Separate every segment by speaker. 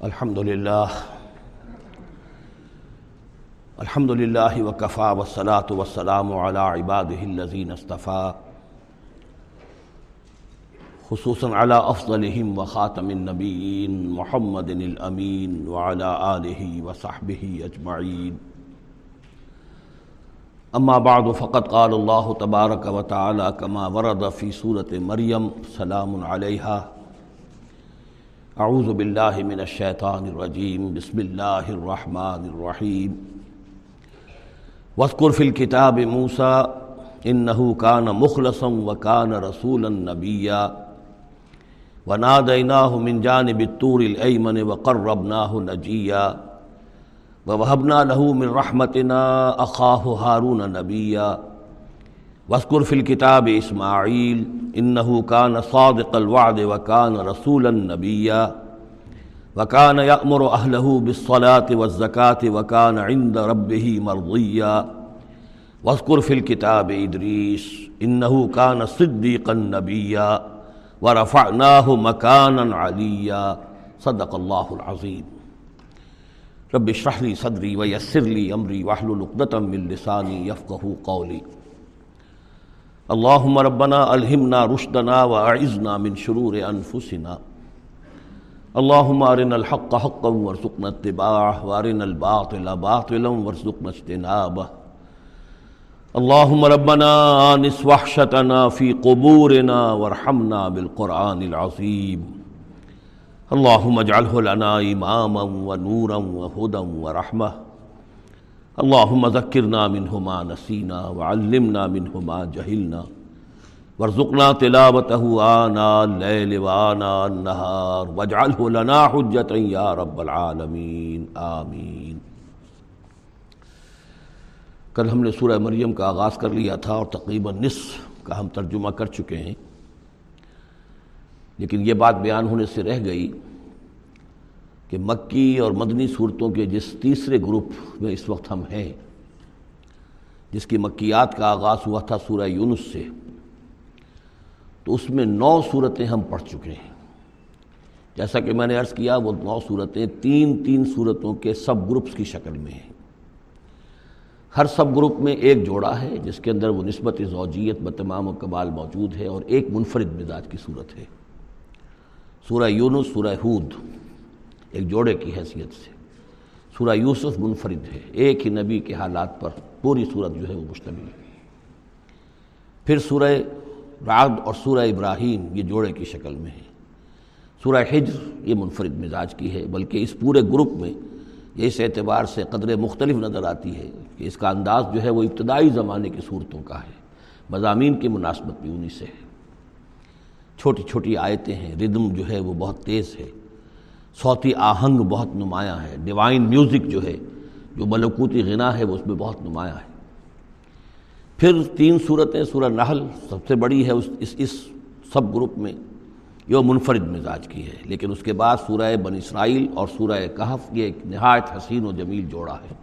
Speaker 1: الحمد للہ الحمد للہ وکفا وسلاۃ وسلام علی عباد الذین اصطفیٰ خصوصاً علی افضلہم و خاتم النبیین محمد الامین وعلی آلہ وصحبہ اجمعین اما بعد فقط قال اللہ تبارک و تعالی کما ورد فی صورت مریم سلام علیہا اعوذ باللہ من الشیطان الرجیم، بسم اللہ الرحمن الرحیم۔ واذکر فی الكتاب موسیٰ، انہو کان مخلصا وکان رسولا نبیا۔ ونادیناہ من جانب الطور الایمن وقربناہ نجیا۔ ووہبنا لہو من رحمتنا اخاہ ہارون نبیا۔ واذکر فی الكتاب اسماعیل انہو کان اللہ ربنا الہمنا رشدنا واعذنا من شرور انفسنا. اللهم ارنا الحق حقا وارزقنا اتباعه وارنا الباطل باطلا وارزقنا اجتنابه. اللهم ربنا آنس وحشتنا في قبورنا وارحمنا بالقرآن العظيم اللهم اجعله لنا إماما ونورا وهدى ورحمة. اللهم ذكرنا منه ما نسينا وعلمنا منه ما جهلنا وارزقنا تلاوته آناء الليل وآناء النهار واجعله لنا حجة يا رب العالمين آمين کل ہم نے سورہ مریم کا آغاز کر لیا تھا اور تقریباً نصف کا ہم ترجمہ کر چکے ہیں، لیکن یہ بات بیان ہونے سے رہ گئی۔ کہ مکی اور مدنی صورتوں کے جس تیسرے گروپ میں اس وقت ہم ہیں، جس کی مکیات کا آغاز ہوا تھا سورہ یونس سے، تو اس میں نو صورتیں ہم پڑھ چکے ہیں۔ جیسا کہ میں نے عرض کیا، وہ نو صورتیں تین تین صورتوں کے سب گروپس کی شکل میں ہیں۔ ہر سب گروپ میں ایک جوڑا ہے، جس کے اندر وہ نسبت زوجیت بتمام و کمال موجود ہے اور ایک منفرد مزاج کی صورت ہے۔ سورہ یونس، سورہ ہود۔ ایک جوڑے کی حیثیت سے۔ سورہ یوسف منفرد ہے۔ ایک ہی نبی کے حالات پر پوری صورت جو ہے وہ مشتمل ہے۔ پھر سورہ رعد اور سورہ ابراہیم یہ جوڑے کی شکل میں ہے۔ سورہ حجر یہ منفرد مزاج کی ہے، بلکہ اس پورے گروپ میں یہ اس اعتبار سے قدرے مختلف نظر آتی ہے کہ اس کا انداز جو ہے وہ ابتدائی زمانے کی صورتوں کا ہے۔ مضامین کی مناسبت بھی انہی سے ہے۔ چھوٹی چھوٹی آیتیں ہیں، ردم جو ہے وہ بہت تیز ہے۔ صوتی آہنگ بہت نمایاں ہے۔ ڈیوائن میوزک جو ہے، جو ملکوتی غنا ہے، وہ اس میں بہت نمایاں ہے۔ پھر تین صورتیں، سورہ نحل، سب سے بڑی ہے اس اس اس سب گروپ میں یہ منفرد مزاج کی ہے۔ لیکن اس کے بعد سورہ بن اسرائیل اور سورہ کہف، یہ ایک نہایت حسین و جمیل جوڑا ہے۔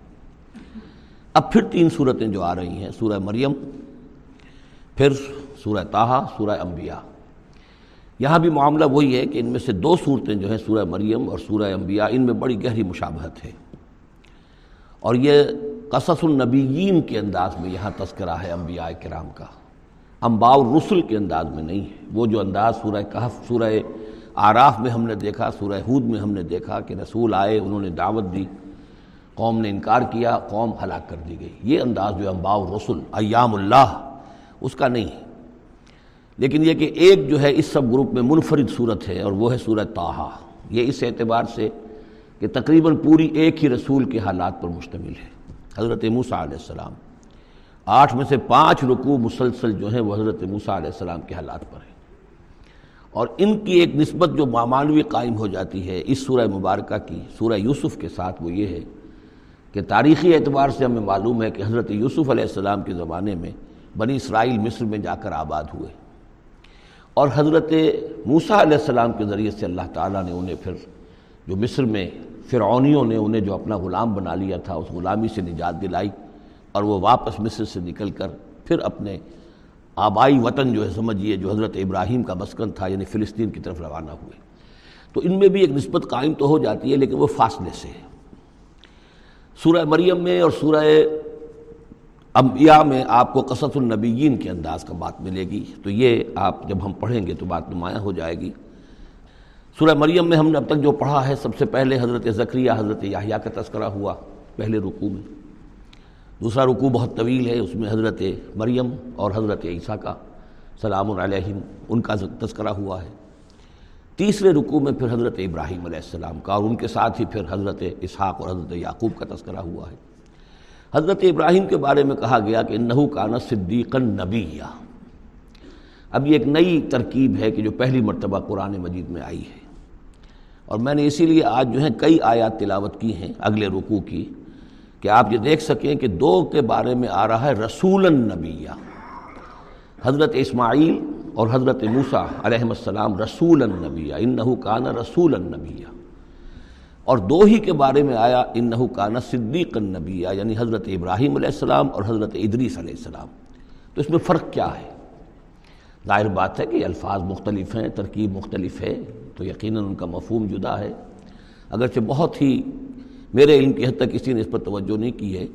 Speaker 1: اب پھر تین صورتیں جو آ رہی ہیں، سورہ مریم، پھر سورہ تاہا سورہ انبیاء۔ یہاں بھی معاملہ وہی ہے کہ ان میں سے دو صورتیں جو ہیں سورہ مریم اور سورہ انبیاء، ان میں بڑی گہری مشابہت ہے۔ اور یہ قصص النبیین کے انداز میں یہاں تذکرہ ہے انبیاء کرام کا۔ انباء الرسل کے انداز میں نہیں ہے۔ وہ جو انداز سورہ کہف، سورہ آراف میں ہم نے دیکھا، سورہ ہود میں ہم نے دیکھا کہ رسول آئے، انہوں نے دعوت دی، قوم نے انکار کیا، قوم ہلاک کر دی گئی۔ یہ انداز جو انباء الرسل، ایام اللہ، اس کا نہیں ہے۔ لیکن یہ کہ ایک جو ہے اس سب گروپ میں منفرد صورت ہے اور وہ ہے صورت تاہا یہ اس اعتبار سے کہ تقریباً پوری ایک ہی رسول کے حالات پر مشتمل ہے۔ حضرت موسیٰ علیہ السلام۔ آٹھ میں سے پانچ رکوع مسلسل جو ہیں وہ حضرت موسیٰ علیہ السلام کے حالات پر ہیں۔ اور ان کی ایک نسبت جو مامانوی قائم ہو جاتی ہے اس سورہ مبارکہ کی، سورہ یوسف کے ساتھ وہ یہ ہے کہ تاریخی اعتبار سے ہمیں معلوم ہے کہ حضرت یوسف علیہ السلام کے زمانے میں بنی اسرائیل مصر میں جا کر آباد ہوئے۔ اور حضرت موسیٰ علیہ السلام کے ذریعے سے اللہ تعالیٰ نے انہیں پھر جو مصر میں فرعونیوں نے انہیں جو اپنا غلام بنا لیا تھا، اس غلامی سے نجات دلائی اور وہ واپس مصر سے نکل کر پھر اپنے آبائی وطن جو ہے سمجھیے جو حضرت ابراہیم کا مسکن تھا یعنی فلسطین کی طرف روانہ ہوئے۔ تو ان میں بھی ایک نسبت قائم تو ہو جاتی ہے، لیکن وہ فاصلے سے ہے۔ سورہ مریم میں اور سورہ انبیاء میں آپ کو قصص النبیین کے انداز کا بات ملے گی، تو یہ آپ جب ہم پڑھیں گے تو بات نمایاں ہو جائے گی۔ سورہ مریم میں ہم نے اب تک جو پڑھا ہے، سب سے پہلے حضرت ذکریہ حضرت یاہیا کا تذکرہ ہوا، پہلے رکوع میں۔ دوسرا رکوع بہت طویل ہے، اس میں حضرت مریم اور حضرت عیسیٰ کا سلام علیہم، ان کا تذکرہ ہوا ہے۔ تیسرے رکوع میں پھر حضرت ابراہیم علیہ السلام کا، اور ان کے ساتھ ہی پھر حضرت اسحاق اور حضرت یعقوب کا تذکرہ ہوا ہے۔ حضرت ابراہیم کے بارے میں کہا گیا کہ نحو کانا صدیق نبیہ اب یہ ایک نئی ترکیب ہے کہ جو پہلی مرتبہ قرآن مجید میں آئی ہے۔ اور میں نے اسی لیے آج جو ہیں کئی آیات تلاوت کی ہیں اگلے رکوع کی کہ آپ یہ دیکھ سکیں کہ دو کے بارے میں آ رہا ہے رسول النبیہ حضرت اسماعیل اور حضرت موسیٰ علیہ السلام رسول النبیہ انہو کانا رسول النبیہ اور دو ہی کے بارے میں آیا، انہو کانا صدیق النبیہ یعنی حضرت ابراہیم علیہ السلام اور حضرت ادریس علیہ السلام۔ تو اس میں فرق کیا ہے؟ ظاہر بات ہے کہ الفاظ مختلف ہیں، ترکیب مختلف ہے، تو یقیناً ان کا مفہوم جدا ہے۔ اگرچہ بہت ہی میرے علم کی حد تک کسی نے اس پر توجہ نہیں کی ہے،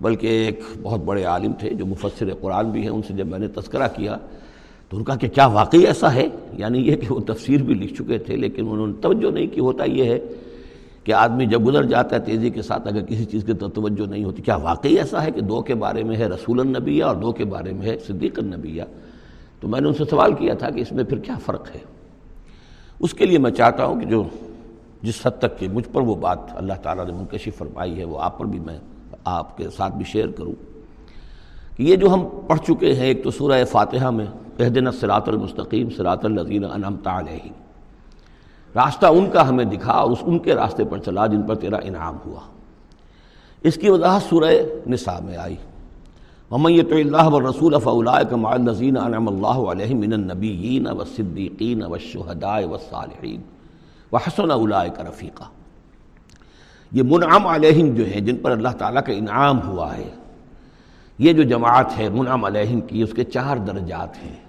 Speaker 1: بلکہ ایک بہت بڑے عالم تھے جو مفسر قرآن بھی ہیں، ان سے جب میں نے تذکرہ کیا تو ان کا کہ کیا واقعی ایسا ہے؟ یعنی یہ کہ وہ تفسیر بھی لکھ چکے تھے، لیکن انہوں نے توجہ نہیں کی، ہوتا یہ ہے کہ آدمی جب گزر جاتا ہے تیزی کے ساتھ، اگر کسی چیز کی توجہ نہیں ہوتی، کیا واقعی ایسا ہے کہ دو کے بارے میں ہے رسول النبیہ اور دو کے بارے میں ہے صدیق النبیہ؟ تو میں نے ان سے سوال کیا تھا کہ اس میں پھر کیا فرق ہے؟ اس کے لیے میں چاہتا ہوں کہ جو جس حد تک کہ مجھ پر وہ بات اللہ تعالیٰ نے منکشف فرمائی ہے، وہ آپ پر بھی میں آپ کے ساتھ بھی شیئر کروں۔ کہ یہ جو ہم پڑھ چکے ہیں، ایک تو سورہ فاتحہ میں دن سرات المستقیم سرات الزین انعمت راستہ ان کا ہمیں دکھا اور اس ان کے راستے پر چلا جن پر تیرا انعام ہوا۔ اس کی وضاحت سورہ نساء میں آئی۔ محمد اللہ و رسول فلاء نذین انعم اللہ علیہ من النبیین و صدیقین و شہدائے و صالحین و حسن کا رفیقہ یہ منعم علیہم جو ہیں، جن پر اللہ تعالیٰ کا انعام ہوا ہے، یہ جو جماعت ہے منعم علیہم کی، اس کے چار درجات ہیں۔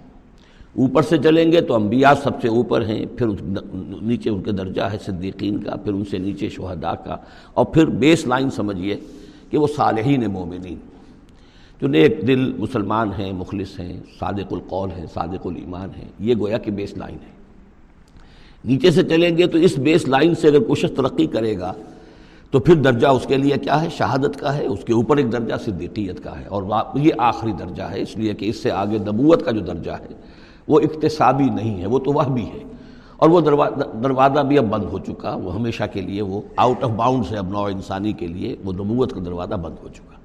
Speaker 1: اوپر سے چلیں گے تو انبیاء سب سے اوپر ہیں، پھر نیچے ان کے درجہ ہے صدیقین کا، پھر ان سے نیچے شہداء کا، اور پھر بیس لائن سمجھیے کہ وہ صالحین مومنین۔ جو نیک دل مسلمان ہیں، مخلص ہیں، صادق القول ہیں، صادق الایمان ہیں، یہ گویا کہ بیس لائن ہے نیچے سے چلیں گے تو اس بیس لائن سے اگر کوشش ترقی کرے گا، تو پھر درجہ اس کے لیے کیا ہے؟ شہادت کا ہے۔ اس کے اوپر ایک درجہ صدیقیت کا ہے، اور یہ آخری درجہ ہے۔ اس لیے کہ اس سے آگے نبوت کا جو درجہ ہے وہ اقتصابی نہیں ہے، وہ تو وہ بھی ہے۔ اور وہ دروازہ بھی اب بند ہو چکا، وہ ہمیشہ کے لیے وہ آؤٹ آف باؤنڈ ہے، اب نو انسانی کے لیے وہ نبوت کا دروازہ بند ہو چکا۔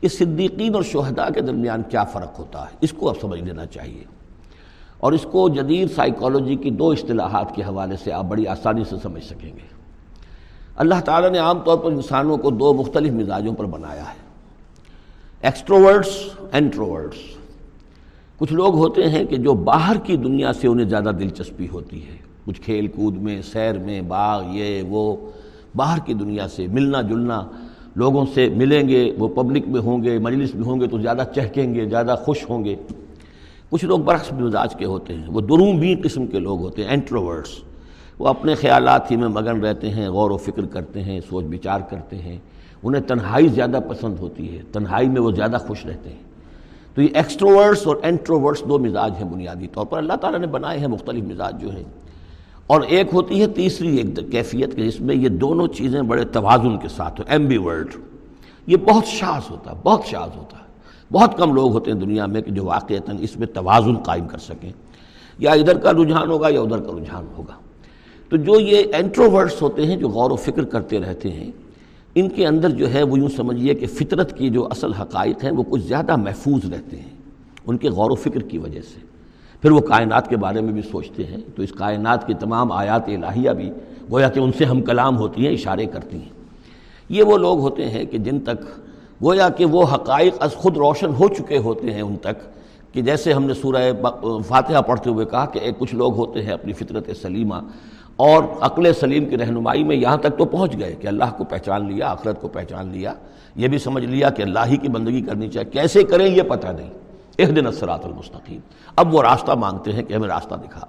Speaker 1: اس صدیقین اور شہداء کے درمیان کیا فرق ہوتا ہے؟ اس کو اب سمجھ لینا چاہیے۔ اور اس کو جدید سائیکالوجی کی دو اصطلاحات کے حوالے سے آپ بڑی آسانی سے سمجھ سکیں گے۔ اللہ تعالیٰ نے عام طور پر انسانوں کو دو مختلف مزاجوں پر بنایا ہے۔ ایکسٹروورڈس انٹروورڈس کچھ لوگ ہوتے ہیں کہ جو باہر کی دنیا سے انہیں زیادہ دلچسپی ہوتی ہے۔ کچھ کھیل کود میں، سیر میں، باغ، یہ، وہ، باہر کی دنیا سے ملنا جلنا، لوگوں سے ملیں گے، وہ پبلک میں ہوں گے، مجلس میں ہوں گے، تو زیادہ چہکیں گے، زیادہ خوش ہوں گے۔ کچھ لوگ برعکس مزاج کے ہوتے ہیں۔ وہ دروم بھی قسم کے لوگ ہوتے ہیں انٹروورڈس وہ اپنے خیالات ہی میں مگن رہتے ہیں، غور و فکر کرتے ہیں سوچ بچار کرتے ہیں۔ انہیں تنہائی زیادہ پسند ہوتی ہے، تنہائی میں وہ زیادہ خوش رہتے ہیں۔ تو یہ ایکسٹروورڈس اور انٹروورڈس دو مزاج ہیں بنیادی طور پر۔ اللہ تعالیٰ نے بنائے ہیں مختلف مزاج جو ہیں۔ اور ایک ہوتی ہے تیسری ایک کیفیت کہ جس میں یہ دونوں چیزیں بڑے توازن کے ساتھ ہو ایم بی ورلڈ یہ بہت شاز ہوتا ہے بہت شاز ہوتا۔ ہے بہت کم لوگ ہوتے ہیں دنیا میں کہ جو واقعتاً اس میں توازن قائم کر سکیں۔ یا ادھر کا رجحان ہوگا یا ادھر کا رجحان ہوگا۔ تو جو یہ انٹروورٹس ہوتے ہیں، جو غور و فکر کرتے رہتے ہیں ان کے اندر جو ہے وہ یوں سمجھیے کہ فطرت کی جو اصل حقائق ہیں وہ کچھ زیادہ محفوظ رہتے ہیں ان کے غور و فکر کی وجہ سے۔ پھر وہ کائنات کے بارے میں بھی سوچتے ہیں۔ تو اس کائنات کی تمام آیات الہیہ بھی گویا کہ ان سے ہم کلام ہوتی ہیں، اشارے کرتی ہیں۔ یہ وہ لوگ ہوتے ہیں کہ جن تک گویا کہ وہ حقائق از خود روشن ہو چکے ہوتے ہیں ان تک کہ جیسے ہم نے سورہ فاتحہ پڑھتے ہوئے کہا کہ ایک کچھ لوگ ہوتے ہیں اپنی فطرت سلیمہ اور عقل سلیم کی رہنمائی میں یہاں تک تو پہنچ گئے کہ اللہ کو پہچان لیا، آخرت کو پہچان لیا۔ یہ بھی سمجھ لیا کہ اللہ ہی کی بندگی کرنی چاہیے۔ کیسے کریں یہ پتہ نہیں۔ ایک دن اثرات المستقیم۔ اب وہ راستہ مانگتے ہیں کہ ہمیں راستہ دکھا۔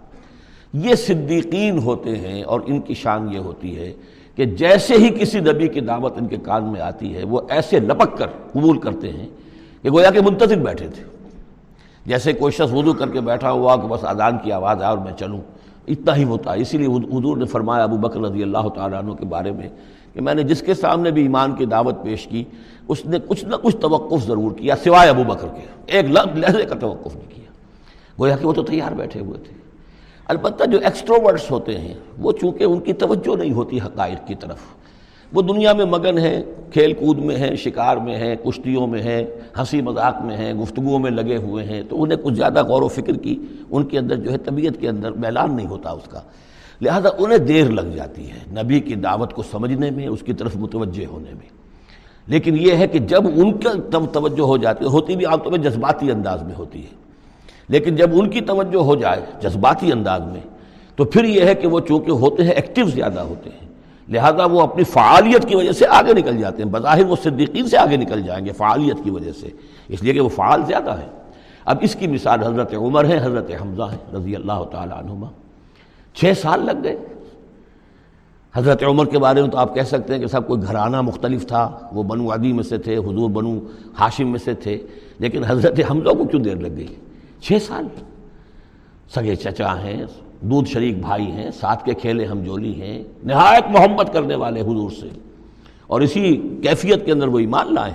Speaker 1: یہ صدیقین ہوتے ہیں اور ان کی شان یہ ہوتی ہے کہ جیسے ہی کسی نبی کی دعوت ان کے کان میں آتی ہے، وہ ایسے لپک کر قبول کرتے ہیں کہ گویا کہ منتظر بیٹھے تھے۔ جیسے کوئی شخص وضو کر کے بیٹھا ہوا کہ بس اذان کی آواز آئے اور میں چلوں۔ اتنا ہی ہوتا ہے۔ اسی لیے حضور نے فرمایا ابو بکر رضی اللہ تعالیٰ عنہ کے بارے میں کہ میں نے جس کے سامنے بھی ایمان کی دعوت پیش کی، اس نے کچھ نہ کچھ توقف ضرور کیا، سوائے ابو بکر کے۔ ایک لہجے کا توقف نہیں کیا۔ گویا کہ وہ تو تیار بیٹھے ہوئے تھے۔ البتہ جو ایکسٹروورٹس ہوتے ہیں، وہ چونکہ ان کی توجہ نہیں ہوتی حقائق کی طرف وہ دنیا میں مگن ہیں، کھیل کود میں ہیں، شکار میں ہیں، کشتیوں میں ہیں، ہنسی مذاق میں ہیں گفتگوؤں میں لگے ہوئے ہیں، تو انہیں کچھ زیادہ غور و فکر کی، ان کے اندر جو ہے طبیعت کے اندر میلان نہیں ہوتا اس کا۔ لہذا انہیں دیر لگ جاتی ہے نبی کی دعوت کو سمجھنے میں، اس کی طرف متوجہ ہونے میں۔ لیکن یہ ہے کہ جب ان کا توجہ ہو جاتی ہے، ہوتی بھی عام طور پہ جذباتی انداز میں ہوتی ہے۔ لیکن جب ان کی توجہ ہو جائے جذباتی انداز میں، تو پھر یہ ہے کہ وہ چونکہ ہوتے ہیں، ایکٹیو زیادہ ہوتے ہیں۔ لہذا وہ اپنی فعالیت کی وجہ سے آگے نکل جاتے ہیں، بظاہر وہ صدیقین سے آگے نکل جائیں گے فعالیت کی وجہ سے، اس لیے کہ وہ فعال زیادہ ہے اب اس کی مثال حضرت عمر ہے حضرت حمزہ ہے رضی اللہ تعالیٰ عنہما۔ چھ سال لگ گئے۔ حضرت عمر کے بارے میں تو آپ کہہ سکتے ہیں کہ سب کوئی گھرانہ مختلف تھا، وہ بنو عدی میں سے تھے، حضور بنو ہاشم میں سے تھے، لیکن حضرت حمزہ کو کیوں دیر لگ گئی؟ چھ سال۔ سگے چچا ہیں دودھ شریک بھائی ہیں، ساتھ کے کھیلے ہم جولی ہیں، نہایت محبت کرنے والے حضور سے۔ اور اسی کیفیت کے اندر وہ ایمان لائے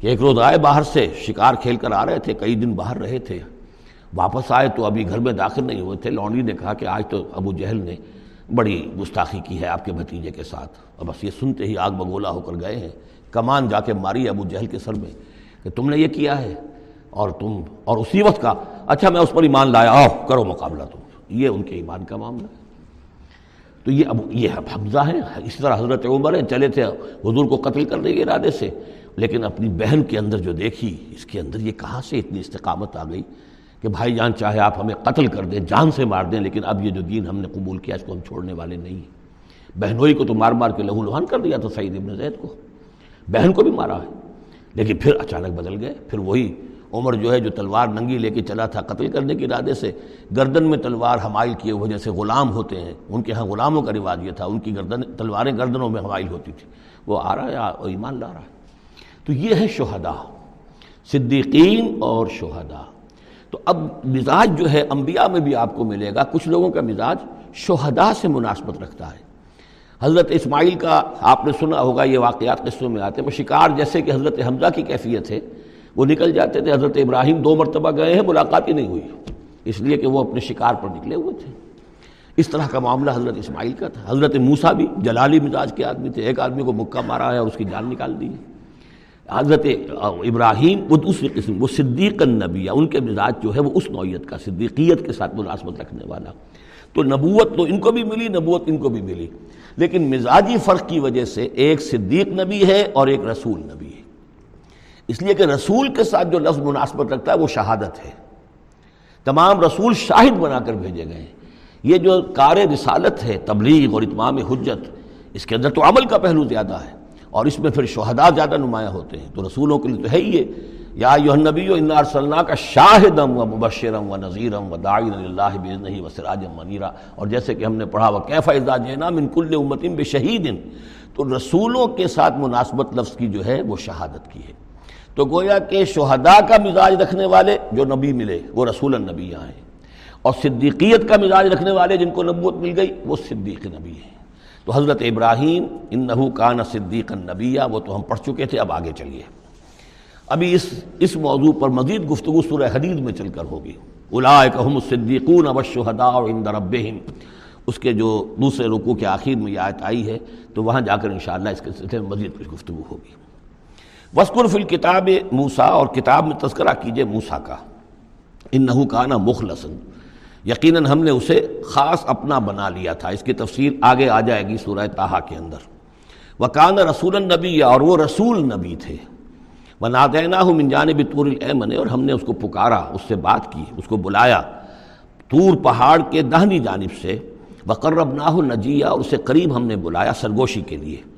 Speaker 1: کہ ایک روز آئے باہر سے، شکار کھیل کر آ رہے تھے، کئی دن باہر رہے تھے۔ واپس آئے تو ابھی گھر میں داخل نہیں ہوئے تھے۔ لونڈی نے کہا کہ آج تو ابو جہل نے بڑی گستاخی کی ہے آپ کے بھتیجے کے ساتھ۔ اور بس یہ سنتے ہی آگ بگولا ہو کر گئے ہیں۔ کمان جا کے ماری ابو جہل کے سر میں کہ تم نے یہ کیا ہے؟ اور تم، اور اسی وقت کا اچھا میں اس پر ایمان لایا، آؤ، کرو مقابلہ تم۔ یہ ان کے ایمان کا معاملہ ہے۔ تو یہ اب یہ حفظہ ہے اسی طرح حضرت عمر ہیں، چلے تھے، حضور کو قتل کرنے کے ارادے سے۔ لیکن اپنی بہن کے اندر جو دیکھی، اس کے اندر یہ کہاں سے اتنی استقامت آ گئی کہ بھائی جان چاہے آپ ہمیں قتل کر دیں، جان سے مار دیں، لیکن اب یہ جو دین ہم نے قبول کیا، اس کو ہم چھوڑنے والے نہیں ہیں۔ بہنوئی کو تو مار مار کے لہو لہان کر دیا تھا سعید ابن زید کو۔ بہن کو بھی مارا ہے، لیکن پھر اچانک بدل گئے، پھر وہی عمر جو ہے جو تلوار ننگی لے کے چلا تھا قتل کرنے کے ارادے سے، گردن میں تلوار حمائل کیے ہوئے جیسے غلام ہوتے ہیں، ان کے ہاں غلاموں کا رواج یہ تھا، ان کی گردن، تلواریں گردنوں میں حمائل ہوتی تھی وہ آ رہا ہے اور ایمان لا رہا ہے؟ تو یہ ہے شہداء، صدیقین اور شہداء۔ تو اب مزاج جو ہے انبیاء میں بھی آپ کو ملے گا، کچھ لوگوں کا مزاج شہداء سے مناسبت رکھتا ہے۔ حضرت اسماعیل کا آپ نے سنا ہوگا، یہ واقعات قصوں میں آتے ہیں، وہ شکار جیسے کہ حضرت حمزہ کی کیفیت ہے۔ وہ نکل جاتے تھے، حضرت ابراہیم دو مرتبہ گئے ہیں، ملاقات ہی نہیں ہوئی۔ اس لیے کہ وہ اپنے شکار پر نکلے ہوئے تھے۔ اس طرح کا معاملہ حضرت اسماعیل کا تھا۔ حضرت موسا بھی جلالی مزاج کے آدمی تھے۔ ایک آدمی کو مکہ مارا ہے اور اس کی جان نکال دی۔ حضرت ابراہیم وہ دوسری قسم، وہ صدیق النبی ان کے مزاج جو ہے وہ اس نوعیت کا، صدیقیت کے ساتھ ملازمت رکھنے والا۔ تو نبوت تو ان کو بھی ملی، نبوت ان کو بھی ملی۔ لیکن مزاجی فرق کی وجہ سے ایک صدیق نبی ہے اور ایک رسول نبی ہے۔ اس لیے کہ رسول کے ساتھ جو لفظ مناسبت رکھتا ہے وہ شہادت ہے۔ تمام رسول شاہد بنا کر بھیجے گئے ہیں۔ یہ جو کار رسالت ہے، تبلیغ اور اتمام حجت، اس کے اندر تو عمل کا پہلو زیادہ ہے اور اس میں پھر شہداء زیادہ نمایاں ہوتے ہیں۔ تو رسولوں کے لیے تو ہے ہی یہ۔ یا نبی و انار صلاح کا شاہدم و مبشرم و نذیرم و داعین اللہ بزن و سراجم منیرا۔ اور جیسے کہ ہم نے پڑھا وہ کیف اعزا جینا من کل امتم بے شہید تو رسولوں کے ساتھ مناسبت لفظ کی جو ہے، وہ شہادت کی ہے۔ تو گویا کہ شہداء کا مزاج رکھنے والے جو نبی ملے، وہ رسول النبی آئے اور صدیقیت کا مزاج رکھنے والے جن کو نبوت مل گئی، وہ صدیق نبی ہیں۔ تو حضرت ابراہیم ان نحو کان صدیق النبیہ وہ تو ہم پڑھ چکے تھے، اب آگے چلیے۔ ابھی اس اس موضوع پر مزید گفتگو سورہ حدید میں چل کر ہوگی۔ اولائکہم الصدیقون والشہداء عند ربہم۔ اس کے جو دوسرے رکوع کے آخر میں یہ آیت آئی ہے، تو وہاں جا کر انشاءاللہ اس کے سلسلے میں مزید کچھ گفتگو ہوگی۔ وسکر فی الکتاب موسا اور کتاب میں تذکرہ کیجیے موسا کا۔ ان نحو کانا مخلصن یقیناً ہم نے اسے خاص اپنا بنا لیا تھا۔ اس کی تفصیل آگے آ جائے گی سورہ تاہا کے اندر۔ وہ رسول النبی اور وہ رسول نبی تھے۔ وہ نادینا ہوں منجان طور العمن اور ہم نے اس کو پکارا، اس سے بات کی، اس کو بلایا۔ طور پہاڑ کے دہنی جانب سے۔ وقرب ناہ نجیہ اور اسے قریب ہم نے بلایا سرگوشی کے لیے۔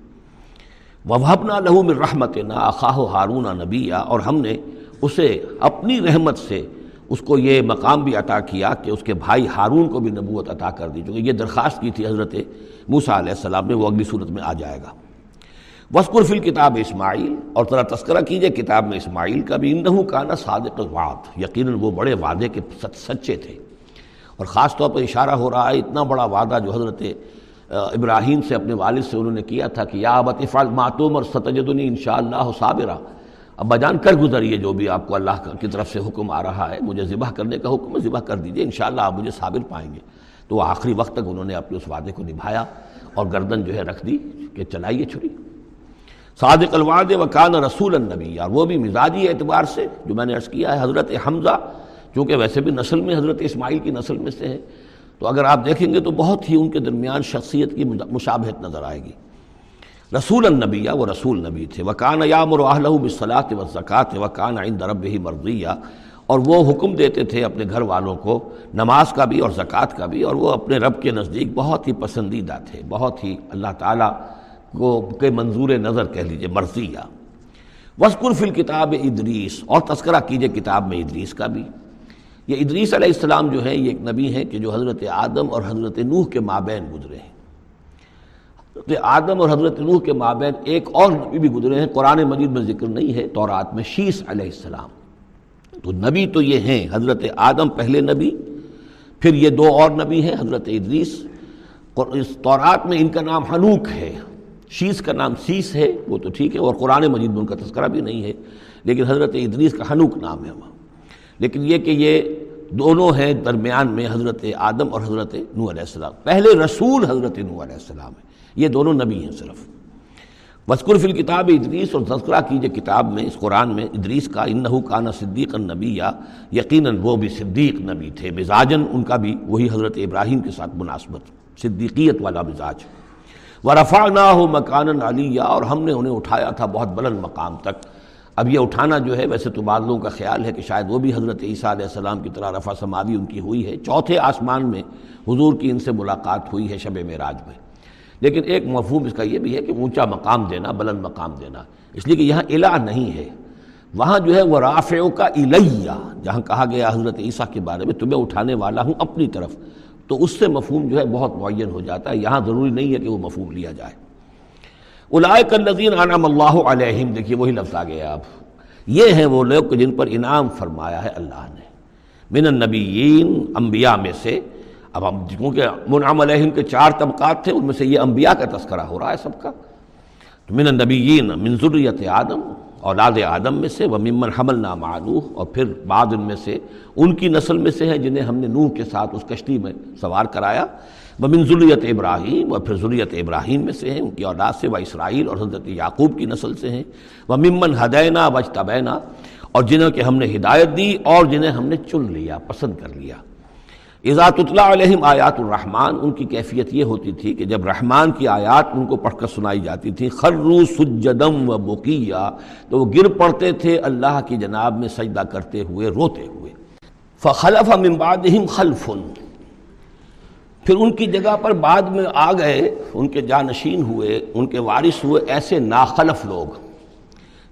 Speaker 1: وبنا لہو میں رحمت نا اخاہ ہارون نبیہ اور ہم نے اسے اپنی رحمت سے اس کو یہ مقام بھی عطا کیا کہ اس کے بھائی ہارون کو بھی نبوت عطا کر دی چونکہ یہ درخواست کی تھی حضرت موسیٰ علیہ السلام نے وہ اگلی صورت میں آ جائے گا۔ وسکر فل کتاب اسماعیل اور ذرا تذکرہ کیجیے، کتاب میں اسماعیل کا بھی انہوں کانا صادق الوعد، یقیناً وہ بڑے وعدے کے سچے تھے۔ اور خاص طور پر اشارہ ہو رہا ہے، اتنا بڑا وعدہ جو حضرت ابراہیم سے اپنے والد سے انہوں نے کیا تھا کہ یا افعال ماتوم اور ستجدنی ان شاء اللہ صابرہ اب بجان کر گزریے جو بھی آپ کو اللہ کی طرف سے حکم آ رہا ہے۔ مجھے ذبح کرنے کا حکم ہے، ذبح کر دیجیے انشاءاللہ آپ مجھے صابر پائیں گے۔ تو آخری وقت تک انہوں نے اپنے اس وعدے کو نبھایا اور گردن جو ہے رکھ دی کہ چلائیے چھری۔ صادق الوعد و کان رسول النبی۔ اور وہ بھی مزاجی اعتبار سے جو میں نے عرض کیا ہے، حضرت حمزہ، چونکہ ویسے بھی نسل میں حضرت اسماعیل کی نسل میں سے ہیں تو اگر آپ دیکھیں گے تو بہت ہی ان کے درمیان شخصیت کی مشابہت نظر آئے گی۔ رسول النبی وہ رسول نبی تھے۔ وکان یام الحلہ بصلاۃ و زکوٰۃ وکان عند رب ہی مرضیہ۔ اور وہ حکم دیتے تھے اپنے گھر والوں کو نماز کا بھی اور زکوٰۃ کا بھی۔ اور وہ اپنے رب کے نزدیک بہت ہی پسندیدہ تھے۔ بہت ہی اللہ تعالیٰ کو کے منظور نظر کہہ لیجیے مرضیہ۔ وسکر فل کتاب ادریس اور تذکرہ کیجیے کتاب میں ادریس کا بھی۔ یہ ادریس علیہ السلام جو ہے یہ ایک نبی ہے کہ جو حضرت آدم اور حضرت نوح کے مابین گزرے ہیں۔ حضرت آدم اور حضرت نوح کے مابین ایک اور نبی بھی گزرے ہیں۔ قرآن مجید میں ذکر نہیں ہے تورات میں شیس علیہ السلام۔ تو نبی تو یہ ہیں، حضرت آدم پہلے نبی، پھر یہ دو اور نبی ہیں، حضرت ادریس۔ اس تورات میں ان کا نام حنوک ہے۔ شیس کا نام سیس ہے، وہ تو ٹھیک ہے۔ اور قرآن مجید میں ان کا تذکرہ بھی نہیں ہے، لیکن حضرت ادریس کا حنوک نام ہے وہاں۔ لیکن یہ کہ یہ دونوں ہیں درمیان میں حضرت آدم اور حضرت نو علیہ السلام۔ پہلے رسول حضرت نو علیہ السلام ہے یہ دونوں نبی ہیں صرف۔ وسکر فی الکتاب ادریس اور تذکرہ کیجیے کتاب میں، اس قرآن میں ادریس کا انہو کانا صدیق النبی یا یقیناً وہ بھی صدیق نبی تھے۔ مزاجن ان کا بھی وہی حضرت ابراہیم کے ساتھ مناسبت، صدیقیت والا مزاج۔ و رفا نہ ہو مکان علیہ اور ہم نے انہیں اٹھایا تھا بہت بلند مقام تک۔ اب یہ اٹھانا جو ہے، ویسے تو بعض لوگوں کا خیال ہے کہ شاید وہ بھی حضرت عیسیٰ علیہ السلام کی طرح رفع سماوی ان کی ہوئی ہے۔ چوتھے آسمان میں حضور کی ان سے ملاقات ہوئی ہے شب معراج میں۔ لیکن ایک مفہوم اس کا یہ بھی ہے کہ اونچا مقام دینا، بلند مقام دینا۔ اس لیے کہ یہاں الہ نہیں ہے۔ وہاں جو ہے، وہ رافع کا الیہ، جہاں کہا گیا حضرت عیسیٰ کے بارے میں، تمہیں اٹھانے والا ہوں اپنی طرف۔ تو اس سے مفہوم جو ہے، بہت معین ہو جاتا ہے۔ یہاں ضروری نہیں ہے کہ وہ مفہوم لیا جائے۔ الائے الذین انعم اللہ علیہم۔ دیکھیے وہی لفظ آ گیا اب۔ یہ ہیں وہ لوگ جن پر انعام فرمایا ہے اللہ نے۔ من النبیین، انبیاء میں سے۔ اب ہم کیونکہ منعم علیہم کے چار طبقات تھے، ان میں سے یہ انبیاء کا تذکرہ ہو رہا ہے سب کا۔ تو من النبیین، من ذریت آدم، اولاد آدم میں سے۔ وہ ممن حمل نام اور پھر بعد ان میں سے، ان کی نسل میں سے ہیں جنہیں ہم نے نوح کے ساتھ اس کشتی میں سوار کرایا۔ وہ من ذریت ابراہیم، اور پھر ذریت ابراہیم میں سے ہیں، ان کی اولاد سے، وہ اسرائیل اور حضرت یعقوب کی نسل سے ہیں۔ وہ ممن ہدینہ وج تبینہ اور جنہیں کہ ہم نے ہدایت دی اور جنہیں ہم نے چن لیا، پسند کر لیا۔ اضاط اطلاع علیہم آیات الرحمن، ان کی کیفیت یہ ہوتی تھی کہ جب رحمان کی آیات ان کو پڑھ کر سنائی جاتی تھی خرو سجدم و بقیہ، تو وہ گر پڑتے تھے، اللہ کی جناب میں سجدہ کرتے ہوئے، روتے ہوئے۔ فخلف من بعدہم خلف۔ پھر ان کی جگہ پر بعد میں آ گئے، ان کے جانشین ہوئے، ان کے وارث ہوئے، ایسے ناخلف لوگ۔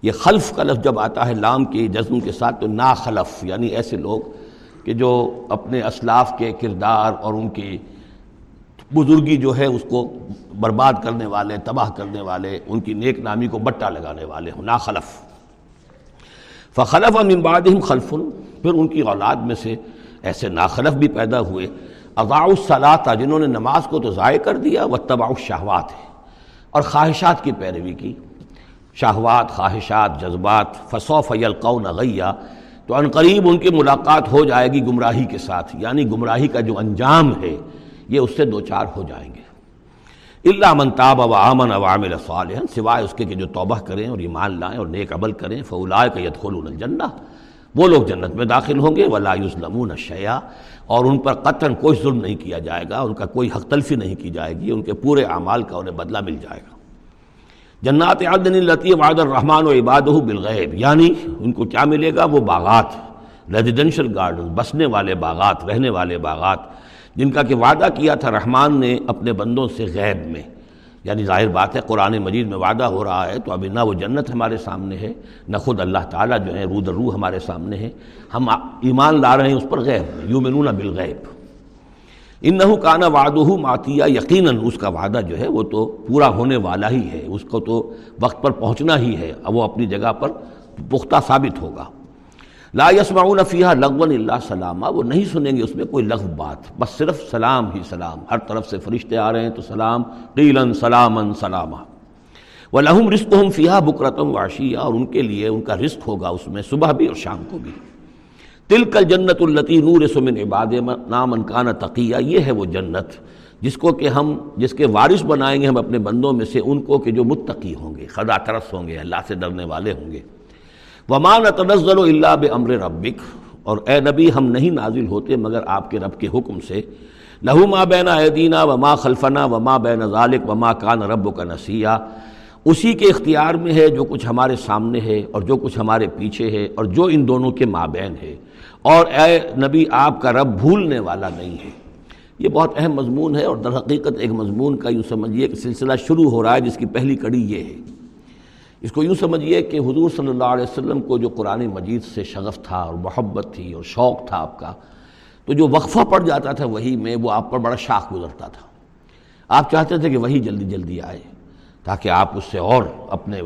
Speaker 1: یہ خلف کا لفظ جب آتا ہے لام کی جزم کے ساتھ، تو ناخلف یعنی ایسے لوگ کہ جو اپنے اسلاف کے کردار اور ان کی بزرگی جو ہے، اس کو برباد کرنے والے، تباہ کرنے والے، ان کی نیک نامی کو بٹا لگانے والے ہوں، ناخلف۔ فخلف من بعدہم خلف۔ پھر ان کی اولاد میں سے ایسے ناخلف بھی پیدا ہوئے۔ اضاء جنہوں نے نماز کو تو ضائع کر دیا وہ تباء الشہوات ہے۔ اور خواہشات کی پیروی کی۔ شہوات، خواہشات، جذبات فصوف یلقون غیہ۔ تو عنقریب ان کی ملاقات ہو جائے گی گمراہی کے ساتھ۔ یعنی گمراہی کا جو انجام ہے، یہ اس سے دو چار ہو جائیں گے۔ اللہ منتاب و امن عوامل صالح سوائے اس کے کہ جو توبہ کریں اور ایمان لائیں اور نیک عمل کریں فولائے کا یدخلون الجنہ۔ وہ لوگ جنت میں داخل ہوں گے۔ ولا یظلمون الشیع اور ان پر قطن کوئی ظلم نہیں کیا جائے گا، ان کا کوئی حق تلفی نہیں کی جائے گی، ان کے پورے اعمال کا انہیں بدلہ مل جائے گا۔ جنات عدن التی وعد الرحمٰن و عباد بالغیب یعنی ان کو کیا ملے گا؟ وہ باغات ریزیڈینشل گارڈن بسنے والے باغات، رہنے والے باغات۔ جن کا کہ وعدہ کیا تھا، رحمان نے اپنے بندوں سے غیب میں یعنی ظاہر بات ہے، قرآن مجید میں وعدہ ہو رہا ہے تو اب نہ وہ جنت ہمارے سامنے ہے، نہ خود اللہ تعالیٰ جو ہے رو در روح ہمارے سامنے ہے۔ ہم ایمان لا رہے ہیں اس پر غیب یومنون بالغیب۔ ان نہ کانا وعدہ ماتیہ یقیناً اس کا وعدہ جو ہے وہ تو پورا ہونے والا ہی ہے، اس کو تو وقت پر پہنچنا ہی ہے اب وہ اپنی جگہ پر پختہ ثابت ہوگا۔ لا یسمعون فیہا لغون اللہ سلامہ وہ نہیں سنیں گے اس میں کوئی لغو بات، بس صرف سلام ہی سلام، ہر طرف سے فرشتے آ رہے ہیں تو سلام قیلن سلامن سلامہ وہ لہم رزق ہم فیحہ بکرتم واشیہ اور ان کے لیے ان کا رزق ہوگا اس میں، صبح بھی اور شام کو بھی۔ تل کل جنت التی نور سمن عباد نام انکانہ تقیہ یہ ہے وہ جنت، جس کو کہ ہم، جس کے وارث بنائیں گے ہم اپنے بندوں میں سے، ان کو کہ جو متقی ہوں گے خدا ترس ہوں گے، اللہ سے ڈرنے والے ہوں گے۔ ومان تنزل اللہ بمر ربک اور اے نبی ہم نہیں نازل ہوتے مگر آپ کے رب کے حکم سے۔ لہو ما بین عیدینہ وما خلفنا وما بین ذالک وما کان رب کا نسیہ اسی کے اختیار میں ہے جو کچھ ہمارے سامنے ہے اور جو کچھ ہمارے پیچھے ہے اور جو ان دونوں کے مابین ہے۔ اور اے نبی آپ کا رب بھولنے والا نہیں ہے۔ یہ بہت اہم مضمون ہے اور در حقیقت ایک مضمون کا یوں سمجھیے کہ سلسلہ شروع ہو رہا ہے جس کی پہلی کڑی یہ ہے۔ اس کو یوں سمجھیے کہ حضور صلی اللہ علیہ وسلم کو جو قرآن مجید سے شغف تھا اور محبت تھی اور شوق تھا آپ کا، تو جو وقفہ پڑ جاتا تھا وہی میں وہ آپ پر بڑا شاخ گزرتا تھا۔ آپ چاہتے تھے کہ وہی جلدی جلدی آئے تاکہ آپ اس سے اور اپنے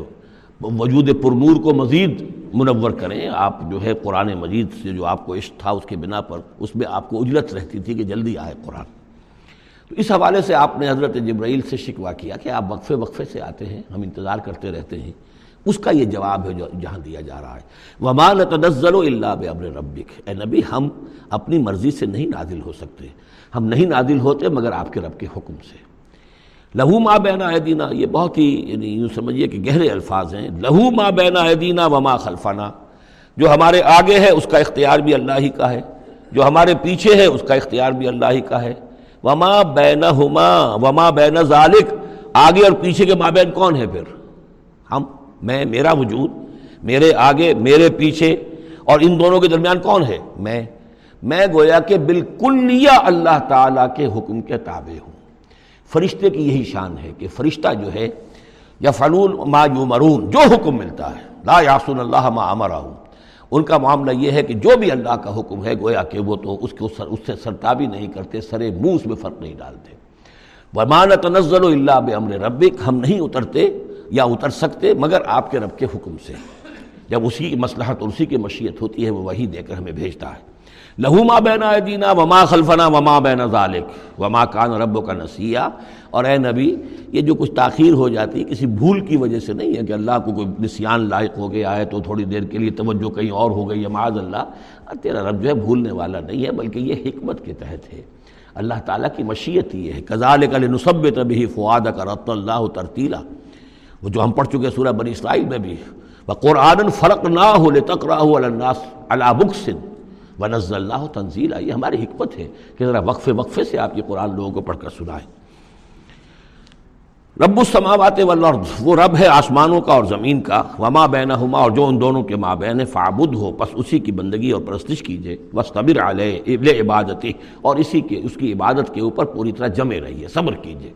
Speaker 1: وجود پرنور کو مزید منور کریں۔ آپ جو ہے قرآن مجید سے جو آپ کو عشق تھا اس کے بنا پر اس میں آپ کو اجلت رہتی تھی کہ جلدی آئے قرآن۔ تو اس حوالے سے آپ نے حضرت جبرائیل سے شکوہ کیا کہ آپ وقفے وقفے سے آتے ہیں، ہم انتظار کرتے رہتے ہیں۔ اس کا یہ جواب ہے جو جہاں دیا جا رہا ہے۔ ومان تنزل اللہ بمر ربک اے نبی، ہم اپنی مرضی سے نہیں نازل ہو سکتے۔ ہم نہیں نازل ہوتے مگر آپ کے رب کے حکم سے۔ لہو ما بینا دینا یہ بہت ہی یعنی یوں سمجھیے کہ گہرے الفاظ ہیں۔ لہو ما بینا دینا وما خلفانہ جو ہمارے آگے ہے، اس کا اختیار بھی اللہ ہی کا ہے۔ جو ہمارے پیچھے ہے، اس کا اختیار بھی اللہ ہی کا ہے۔ وما بین ہما وما بین ذالک۔ آگے اور پیچھے کے مابین کون ہے پھر؟ ہم، میں، میرا وجود، میرے آگے، میرے پیچھے، اور ان دونوں کے درمیان کون ہے؟ میں۔ میں گویا کہ بالکل اللہ تعالیٰ کے حکم کے تابع ہوں۔ فرشتے کی یہی شان ہے کہ فرشتہ جو ہے یا فنون ما یومرون جو حکم ملتا ہے۔ لا یاسن اللہ ما امرا ہوں ان کا معاملہ یہ ہے کہ جو بھی اللہ کا حکم ہے، گویا کہ وہ تو اس کو سر اس سے سرتابی نہیں کرتے سرے منہ اس میں فرق نہیں ڈالتے۔ ومان تنزل اللہ بمر ربک ہم نہیں اترتے یا اتر سکتے مگر آپ کے رب کے حکم سے۔ جب اسی کی مسلحت اور اسی کی مشیت ہوتی ہے، وہ وہی دے کر ہمیں بھیجتا ہے۔ لہو ما بینا دینا وما خلفنا وما بین ذالک وما کان رب کا نسیہ اور اے نبی، یہ جو کچھ تاخیر ہو جاتی ہے، کسی بھول کی وجہ سے نہیں ہے کہ اللہ کو کوئی نسیان لائق ہو گیا ہے تو تھوڑی دیر کے لیے توجہ کہیں اور ہو گئی ہے، معاذ اللہ۔ تیرا رب جو ہے بھولنے والا نہیں ہے، بلکہ یہ حکمت کے تحت ہے۔ اللہ تعالیٰ کی مشیت یہ ہے۔ کزال کل نصب تبھی فواد کا رت اللہ ترتیلا۔ وہ جو ہم پڑھ چکے سورہ بنی اسرائیل میں بھی۔ وہ قرآن فرق نہ ہو لے تقرا ہو الناس اللہ بکسن و اللہ تنزیلا یہ ہماری حکمت ہے کہ ذرا وقفے وقفے سے آپ یہ قرآن لوگوں کو پڑھ کر سنائیں۔ رب السماوات والارض، وہ رب ہے آسمانوں کا اور زمین کا، وما بینہما اور جو ان دونوں کے ماں بین فعبد ہو پس اسی کی بندگی اور پرستش کیجیے۔ وصطبر علیہ ابل عبادتی اور اسی کے، اس کی عبادت کے اوپر پوری طرح جمے رہیے، صبر کیجیے۔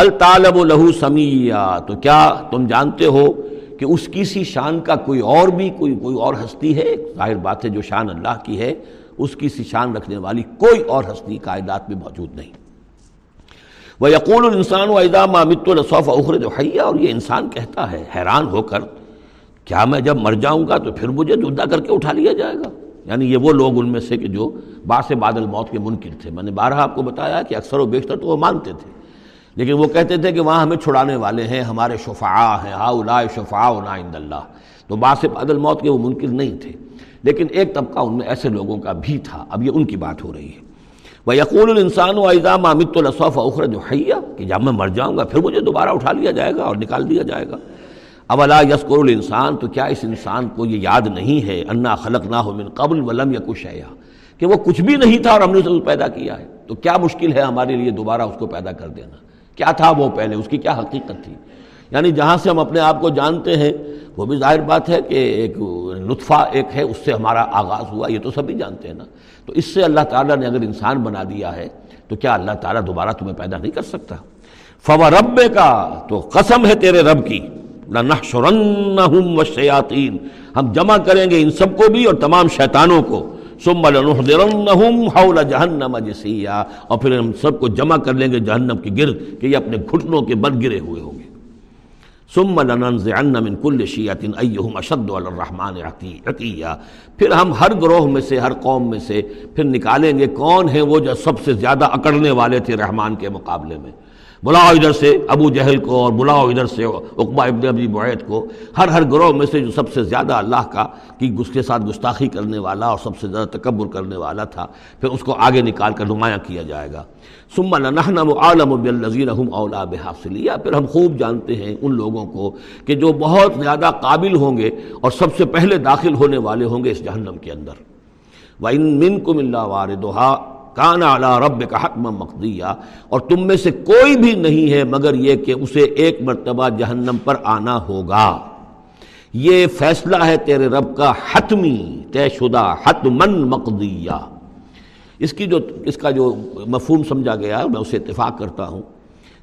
Speaker 1: حل طالب و لہو سمیہ تو کیا تم جانتے ہو کہ اس کی سی شان کا کوئی اور بھی کوئی کوئی اور ہستی ہے؟ ظاہر بات ہے جو شان اللہ کی ہے، اس کی سی شان رکھنے والی کوئی اور ہستی کائدات میں موجود نہیں۔ وہ یقول الانسان و ادا مامت الصوف اخر جو حیا اور یہ انسان کہتا ہے، حیران ہو کر، کیا میں جب مر جاؤں گا تو پھر مجھے جدا کر کے اٹھا لیا جائے گا؟ یعنی یہ وہ لوگ ان میں سے کہ جو باس بادل موت کے منکر تھے۔ میں نے بارہ آپ کو بتایا کہ اکثر و بیشتر تو وہ مانتے تھے۔ لیکن وہ کہتے تھے کہ وہاں ہمیں چھڑانے والے ہیں، ہمارے شفعاء ہیں ہا الا شفا عند اللہ۔ تو باس بادل موت کے وہ منکر نہیں تھے۔ لیکن ایک طبقہ ان میں ایسے لوگوں کا بھی تھا۔ اب یہ ان کی بات ہو رہی ہے۔ وہ یقول الانسان و اعظام امت الصوف اخر جو حیا کہ جب میں مر جاؤں گا، پھر مجھے دوبارہ اٹھا لیا جائے گا اور نکال دیا جائے گا۔ اولا یسکر الانسان تو کیا اس انسان کو یہ یاد نہیں ہے؟ انا خلق نہ ہو من قبل ولم یا کچھ کہ وہ کچھ بھی نہیں تھا اور ہم نے اسے پیدا کیا ہے۔ تو کیا مشکل ہے ہمارے لیے دوبارہ اس کو پیدا کر دینا؟ کیا تھا وہ پہلے؟ اس کی کیا حقیقت تھی؟ یعنی جہاں سے ہم اپنے آپ کو جانتے ہیں، وہ بھی ظاہر بات ہے کہ ایک لطفہ ایک ہے، اس سے ہمارا آغاز ہوا، یہ تو سبھی جانتے ہیں نا۔ تو اس سے اللہ تعالیٰ نے اگر انسان بنا دیا ہے، تو کیا اللہ تعالیٰ دوبارہ تمہیں پیدا نہیں کر سکتا؟ فوا رب کا تو قسم ہے تیرے رب کی۔ لَنَحْشُرَنَّهُمْ وَالشَّيَاطِينَ۔ ہم جمع کریں گے ان سب کو بھی اور تمام شیطانوں کو۔ ثُمَّ لَنُحْضِرَنَّهُمْ حَوْلَ جَهَنَّمَ جِسِيًّا اور پھر ہم سب کو جمع کر لیں گے جہنم کے گرد کہ یہ اپنے گھٹنوں کے بل گرے ہوئے ہوں گے۔ ثم لننزعن من كل شيعة ايهم اشد على الرحمن عتيا پھر ہم ہر گروہ میں سے، ہر قوم میں سے پھر نکالیں گے کون ہیں وہ جو سب سے زیادہ اکڑنے والے تھے رحمان کے مقابلے میں۔ بلاؤ ادھر سے ابو جہل کو اور بلاؤ ادھر سے اقبا ابن ابی بعید کو، ہر ہر گروہ میں سے جو سب سے زیادہ اللہ کا، کی اس کے ساتھ گستاخی کرنے والا اور سب سے زیادہ تکبر کرنے والا تھا، پھر اس کو آگے نکال کر نمایاں کیا جائے گا۔ ثم لنحن عالم بالذین هم اولا بحاصلیہ پھر ہم خوب جانتے ہیں ان لوگوں کو کہ جو بہت زیادہ قابل ہوں گے اور سب سے پہلے داخل ہونے والے ہوں گے اس جہنم کے اندر۔ وَإِن مِّنكُمْ إِلَّا وَارِدُهَا کان اعلیٰ رب کا حتم مقدیہ اور تم میں سے کوئی بھی نہیں ہے مگر یہ کہ اسے ایک مرتبہ جہنم پر آنا ہوگا۔ یہ فیصلہ ہے تیرے رب کا حتمی، طے شدہ حتمن مقدیہ اس کی جو، اس کا جو مفہوم سمجھا گیا، میں اسے اتفاق کرتا ہوں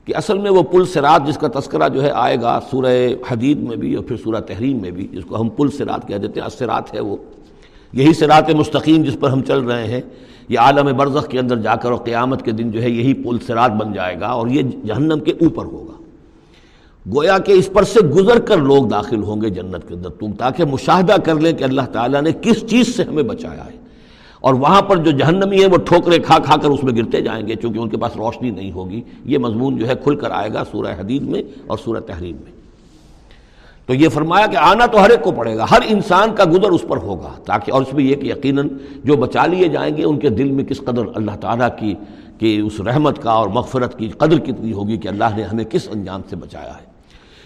Speaker 1: کہ اصل میں وہ پل سرات جس کا تذکرہ جو ہے آئے گا سورہ حدید میں بھی اور پھر سورہ تحریم میں بھی، جس کو ہم پل سرات کہہ دیتے ہیں اسرات ہے وہ۔ یہی سرات مستقیم جس پر ہم چل رہے ہیں۔ یہ عالم برزخ کے اندر جا کر اور قیامت کے دن جو ہے یہی پل سرات بن جائے گا اور یہ جہنم کے اوپر ہوگا۔ گویا کہ اس پر سے گزر کر لوگ داخل ہوں گے جنت کے اندر۔ تم تاکہ مشاہدہ کر لیں کہ اللہ تعالیٰ نے کس چیز سے ہمیں بچایا ہے۔ اور وہاں پر جو جہنمی ہے وہ ٹھوکرے کھا کھا کر اس میں گرتے جائیں گے چونکہ ان کے پاس روشنی نہیں ہوگی۔ یہ مضمون جو ہے کھل کر آئے گا سورہ حدید میں اور سورہ تحریم میں۔ تو یہ فرمایا کہ آنا تو ہر ایک کو پڑے گا، ہر انسان کا گزر اس پر ہوگا، تاکہ اور اس میں یہ کہ یقیناً جو بچا لیے جائیں گے، ان کے دل میں کس قدر اللہ تعالیٰ کی، کہ اس رحمت کا اور مغفرت کی قدر کتنی ہوگی کہ اللہ نے ہمیں کس انجام سے بچایا ہے۔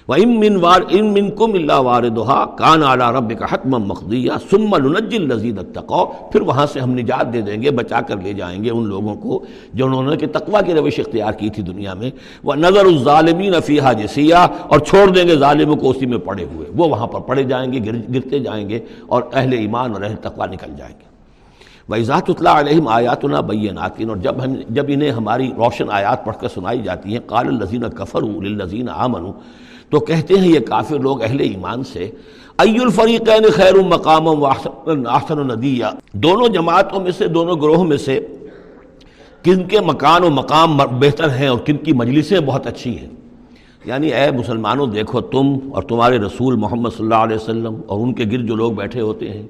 Speaker 1: وہ ام من وار ام من کم اللہ وار دوہا کان اعلیٰ رب کا حتم مقدیہ سم النجل لذیذ تقو پھر وہاں سے ہم نجات دے دیں گے، بچا کر لے جائیں گے ان لوگوں کو جو انہوں نے کہ تقوا کی روش اختیار کی تھی دنیا میں۔ وہ نظر الظالمین فیحہ جسیہ اور چھوڑ دیں گے ظالموں کو اسی میں پڑے ہوئے۔ وہ وہاں پر پڑے جائیں گے گرتے جائیں گے، اور اہل ایمان اور اہل تقوا نکل جائیں گے۔ وَإِذَا تُتْلَى عَلَيْهِمْ آيَاتُنَا بَيِّنَاتٍ، اور جب ہم، جب انہیں ہماری روشن آیات پڑھ کر سنائی جاتی ہیں، قال الذین کفروا للذین آمنوا تو کہتے ہیں یہ کافر لوگ اہل ایمان سے ای الفریقین خیر مقام و احسن ندیہ. دونوں جماعتوں میں سے، دونوں گروہ میں سے کن کے مکان و مقام بہتر ہیں اور کن کی مجلسیں بہت اچھی ہیں۔ یعنی اے مسلمانوں، دیکھو تم اور تمہارے رسول محمد صلی اللہ علیہ وسلم اور ان کے گرد جو لوگ بیٹھے ہوتے ہیں،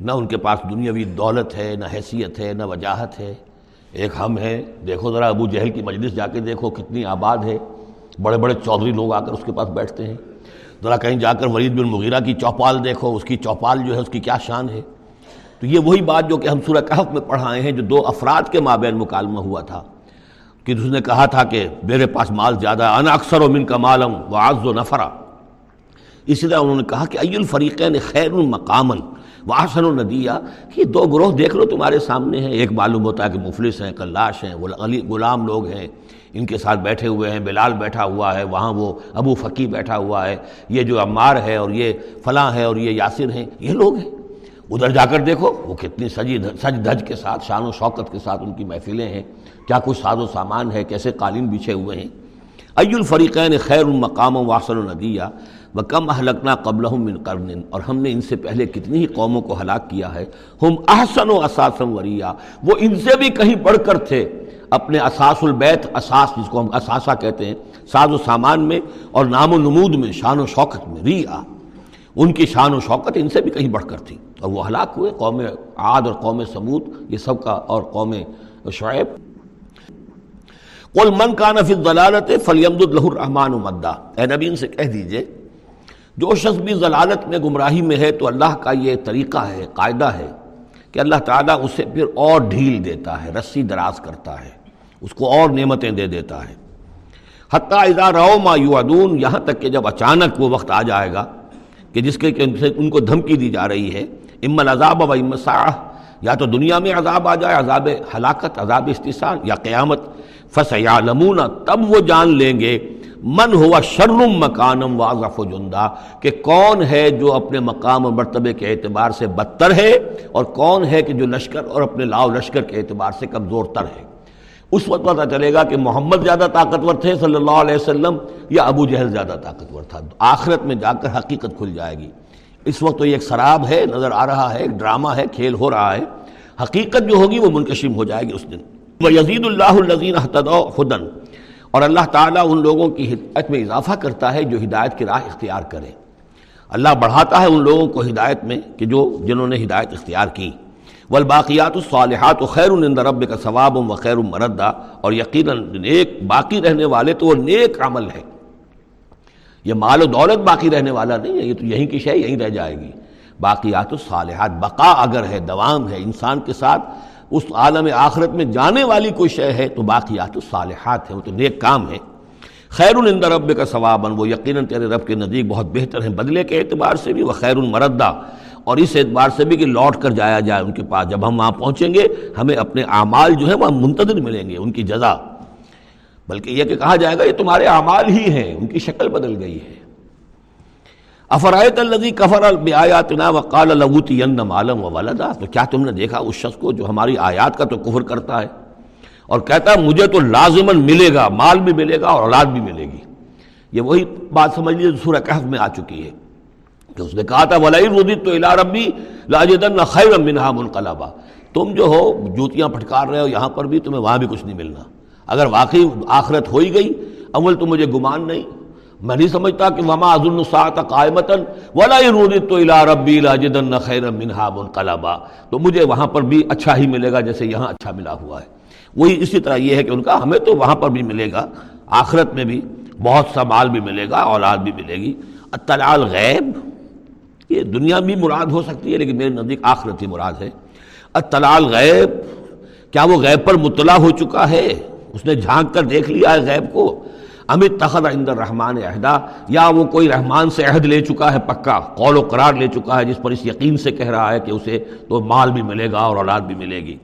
Speaker 1: نہ ان کے پاس دنیاوی دولت ہے، نہ حیثیت ہے، نہ وجاہت ہے۔ ایک ہم ہیں، دیکھو ذرا ابو جہل کی مجلس جا کے دیکھو کتنی آباد ہے۔ بڑے بڑے چودھری لوگ آ کر اس کے پاس بیٹھتے ہیں۔ ذرا کہیں جا کر ولید بن مغیرہ کی چوپال دیکھو، اس کی چوپال جو ہے، اس کی کیا شان ہے۔ تو یہ وہی بات جو کہ ہم سورہ کہف میں پڑھائے ہیں، جو دو افراد کے مابین مکالمہ ہوا تھا۔ کہ اس نے کہا تھا کہ میرے پاس مال زیادہ ہے، انا اکثر و من کا مالم و آز و نفرا۔ اسی طرح انہوں نے کہا کہ ای الفریقین خیر المقامن و آسن الندیہ کہ دو گروہ دیکھ لو تمہارے سامنے ہیں۔ ایک معلوم ہوتا ہے کہ مفلس ہیں، کلاش ہیں، غلام لوگ ہیں۔ ان کے ساتھ بیٹھے ہوئے ہیں، بلال بیٹھا ہوا ہے، وہاں وہ ابو فقی بیٹھا ہوا ہے، یہ جو عمار ہے اور یہ فلاں ہے اور یہ یاسر ہیں، یہ لوگ ہیں۔ ادھر جا کر دیکھو، وہ کتنی سجی سج دھج کے ساتھ، شان و شوکت کے ساتھ ان کی محفلیں ہیں۔ کیا کچھ ساز و سامان ہے، کیسے قالین بچھے ہوئے ہیں۔ ای الفریقین خیر المقام و واصل و و کم احلقنا قبل من قرن۔ اور ہم نے ان سے پہلے کتنی ہی قوموں کو ہلاک کیا ہے۔ ہم احسن و اساسم وریہ وہ ان سے بھی کہیں بڑھ کر تھے۔ اپنے اساس البیت، اساس جس کو ہم اثاثہ کہتے ہیں، ساز و سامان میں اور نام و نمود میں، شان و شوکت میں ریا ان کی شان و شوکت ان سے بھی کہیں بڑھ کر تھی۔ اور وہ ہلاک ہوئے، قوم عاد اور قوم سمود یہ سب کا اور قوم شعیب۔ قل من کا نفی ضلالت فلیمد الہ الرحمٰن مدہ اے نبی، ان سے کہہ دیجیے، جو شخص بھی ضلالت میں گمراہی میں ہے تو اللہ کا یہ طریقہ ہے، قاعدہ ہے کہ اللہ تعالیٰ اسے پھر اور ڈھیل دیتا ہے، رسی دراز کرتا ہے۔ اس کو اور نعمتیں دے دیتا ہے۔ حتیٰ اذا رو ما یعدون یہاں تک کہ جب اچانک وہ وقت آ جائے گا کہ جس کے ان کو دھمکی دی جا رہی ہے ام العذاب و ام سا یا تو دنیا میں عذاب آ جائے، عذاب ہلاکت، عذاب استحصال یا قیامت۔ فس یا تب وہ جان لیں گے، من ہوا شرم مکانم واضف و جندہ، کہ کون ہے جو اپنے مقام و مرتبے کے اعتبار سے بدتر ہے، اور کون ہے کہ جو لشکر اور اپنے لاؤ لشکر کے اعتبار سے کمزور تر ہے۔ اس وقت پتہ چلے گا کہ محمد زیادہ طاقتور تھے صلی اللہ علیہ وسلم یا ابو جہل زیادہ طاقتور تھا۔ آخرت میں جا کر حقیقت کھل جائے گی۔ اس وقت تو یہ ایک سراب ہے، نظر آ رہا ہے، ایک ڈرامہ ہے، کھیل ہو رہا ہے۔ حقیقت جو ہوگی وہ منکشم ہو جائے گی اس دن۔ وہ یزید اللہ النظین خدن اور اللہ تعالیٰ ان لوگوں کی ہدایت میں اضافہ کرتا ہے جو ہدایت کی راہ اختیار کرے۔ اللہ بڑھاتا ہے ان لوگوں کو ہدایت میں کہ جو، جنہوں نے ہدایت اختیار کی۔ والباقیات الصالحات و خیر رب کا ثواب و خیر مردہ اور یقیناً نیک باقی رہنے والے تو وہ نیک عمل ہے یہ مال و دولت باقی رہنے والا نہیں ہے، یہ تو یہیں کی شے، یہیں رہ جائے گی. باقیات الصالحات، بقا اگر ہے، دوام ہے، انسان کے ساتھ اس عالم آخرت میں جانے والی کوئی شے ہے، تو باقیات الصالحات ہے وہ تو نیک کام ہے خیر الند رب کا ثواباً، وہ یقیناً تیرے رب کے نزدیک بہت بہتر ہیں، بدلے کے اعتبار سے بھی وہ خیر المردہ اور اس اعتبار سے بھی کہ لوٹ کر جایا جائے ان کے پاس۔ جب ہم وہاں پہنچیں گے، ہمیں اپنے اعمال جو ہیں وہاں منتظر ملیں گے، ان کی جزا۔ بلکہ یہ کہ کہا جائے گا، یہ تمہارے اعمال ہی ہیں، ان کی شکل بدل گئی ہے۔ افرائت الذی کفر بآیاتنا وقال لغوتی مالم و ولدا؟ تو کیا تم نے دیکھا اس شخص کو جو ہماری آیات کا تو کفر کرتا ہے اور کہتا ہے، مجھے تو لازمن ملے گا، مال بھی ملے گا اور اولاد بھی ملے گی۔ یہ وہی بات سمجھ لیجیے سورہ کہف میں آ چکی ہے۔ کہ اس نے کہا تھا ولائی ردیت تو الا ربی لاجدن خیر منہا منقلبا۔ تم جو ہو، جوتیاں پھٹکار رہے ہو یہاں پر بھی، تمہیں وہاں بھی کچھ نہیں ملنا۔ اگر واقعی آخرت ہو ہی گئی اول تو مجھے گمان نہیں۔ میں نہیں سمجھتا کہ وما عظن الساط قائمتاً ولا رودت تو الا ربی لاجدن خیر منہا منقلبا۔ تو مجھے وہاں پر بھی اچھا ہی ملے گا جیسے یہاں اچھا ملا ہوا ہے۔ وہی اسی طرح یہ ہے کہ ان کا، ہمیں تو وہاں پر بھی ملے گا۔ آخرت میں بھی بہت سا مال بھی ملے گا، اولاد بھی ملے گی۔ اطلاع الغیب یہ دنیا بھی مراد ہو سکتی ہے، لیکن میرے نزدیک آخرت ہی مراد ہے۔ اطلاع الغیب کیا وہ غیب پر مطلع ہو چکا ہے؟ اس نے جھانک کر دیکھ لیا ہے غیب کو۔ امت تخت اندر رحمان عہدہ، یا وہ کوئی رحمان سے عہد لے چکا ہے، پکا قول و قرار لے چکا ہے، جس پر اس یقین سے کہہ رہا ہے کہ اسے تو مال بھی ملے گا اور اولاد بھی ملے گی۔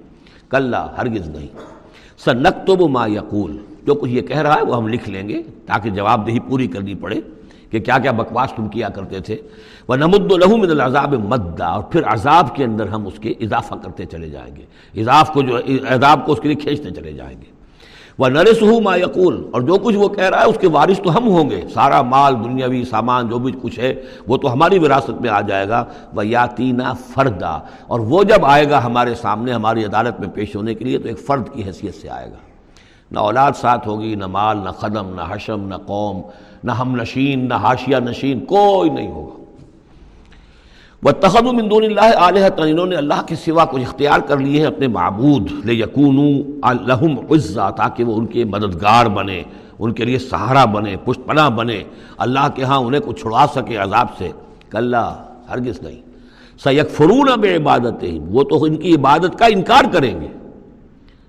Speaker 1: کل ہرگز نہیں۔ سر نقطب ما یقول، جو کچھ یہ کہہ رہا ہے وہ ہم لکھ لیں گے تاکہ جواب دہی پوری کرنی پڑے۔ کہ کیا کیا بکواس تم کیا کرتے تھے؟ وہ نمد الحو من العذاب مدہ اور پھر عذاب کے اندر ہم اس کے اضافہ کرتے چلے جائیں گے۔ اضاف کو جو عذاب کو اس کے لیے کھینچتے چلے جائیں گے۔ وہ نرس ہوں ما یقول اور جو کچھ وہ کہہ رہا ہے اس کے وارث تو ہم ہوں گے۔ سارا مال، دنیاوی سامان، جو بھی کچھ ہے، وہ تو ہماری وراثت میں آ جائے گا۔ وہ یاتینہ فردا اور وہ جب آئے گا ہمارے سامنے، ہماری عدالت میں پیش ہونے کے لیے، تو ایک فرد کی حیثیت سے آئے گا۔ نہ اولاد ساتھ ہوگی، نہ مال، نہ قدم، نہ حشم، نہ قوم۔ نہ ہم نشین، نہ حاشیہ نشین، کوئی نہیں ہوگا۔ وہ تخد دون اللہ علیہ انہوں نے اللہ کے سوا کچھ اختیار کر لیے ہیں اپنے معبود۔ لے یقون الحم عزا تاکہ وہ ان کے مددگار بنے، ان کے لیے سہارا بنے پشت پناہ بنے۔ اللہ کے ہاں انہیں کو چھڑا سکے عذاب سے۔ کل ہرگز نہیں۔ سید فرون اب عبادت وہ تو ان کی عبادت کا انکار کریں گے۔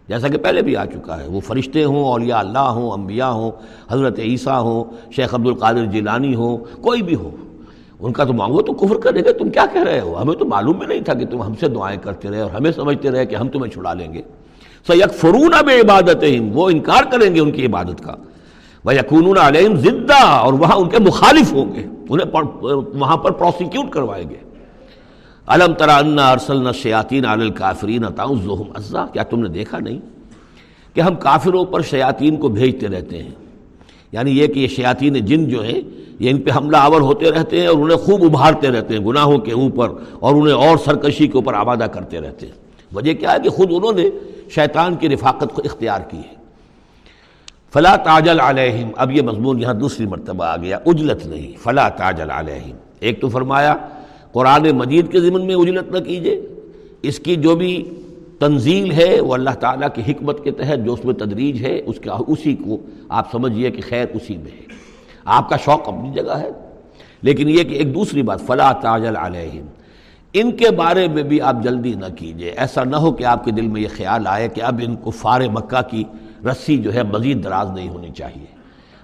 Speaker 1: جیسا کہ پہلے بھی آ چکا ہے۔ وہ فرشتے ہوں، اولیاء اللہ ہوں، انبیاء ہوں، حضرت عیسیٰ ہوں، شیخ عبد القادر جیلانی ہوں، کوئی بھی ہو۔ ان کا تو مانگو تو کفر کرے گا تم کیا کہہ رہے ہو؟ ہمیں تو معلوم بھی نہیں تھا کہ تم ہم سے دعائیں کرتے رہے اور ہمیں سمجھتے رہے کہ ہم تمہیں چھڑا لیں گے۔ سو یک فرون اب عبادت وہ انکار کریں گے ان کی عبادت کا۔ وہ یقون علیہم زدہ اور وہاں ان کے مخالف ہوں گے۔ انہیں وہاں پر پروسیکیوٹ کروائیں گے۔ علم ترا انا ارسل شیاطین عال الکافرین ظہم ازا کیا تم نے دیکھا نہیں کہ ہم کافروں پر شیاطین کو بھیجتے رہتے ہیں؟ یعنی یہ کہ یہ شیاطین جن جو ہیں، یہ ان پہ حملہ آور ہوتے رہتے ہیں اور انہیں خوب ابھارتے رہتے ہیں، گناہوں کے اوپر اور انہیں اور سرکشی کے اوپر آبادہ کرتے رہتے ہیں۔ وجہ کیا ہے کہ خود انہوں نے شیطان کی رفاقت کو اختیار کی ہے۔ فلا تاجل علیہم، اب یہ مضمون یہاں دوسری مرتبہ آ گیا، اجلت نہیں، فلا تاجل علیہم۔ ایک تو فرمایا قرآن مجید کے ضمن میں اجلت نہ کیجیے اس کی جو بھی تنزیل ہے، وہ اللہ تعالیٰ کی حکمت کے تحت جو اس میں تدریج ہے، اس کا اسی کو آپ سمجھیے کہ خیر اسی میں ہے۔ آپ کا شوق اپنی جگہ ہے۔ لیکن یہ کہ ایک دوسری بات، فلا تاجل علیہم۔ ان کے بارے میں بھی آپ جلدی نہ کیجیے ایسا نہ ہو کہ آپ کے دل میں یہ خیال آئے کہ اب ان کو فار مکہ کی رسی جو ہے، مزید دراز نہیں ہونی چاہیے۔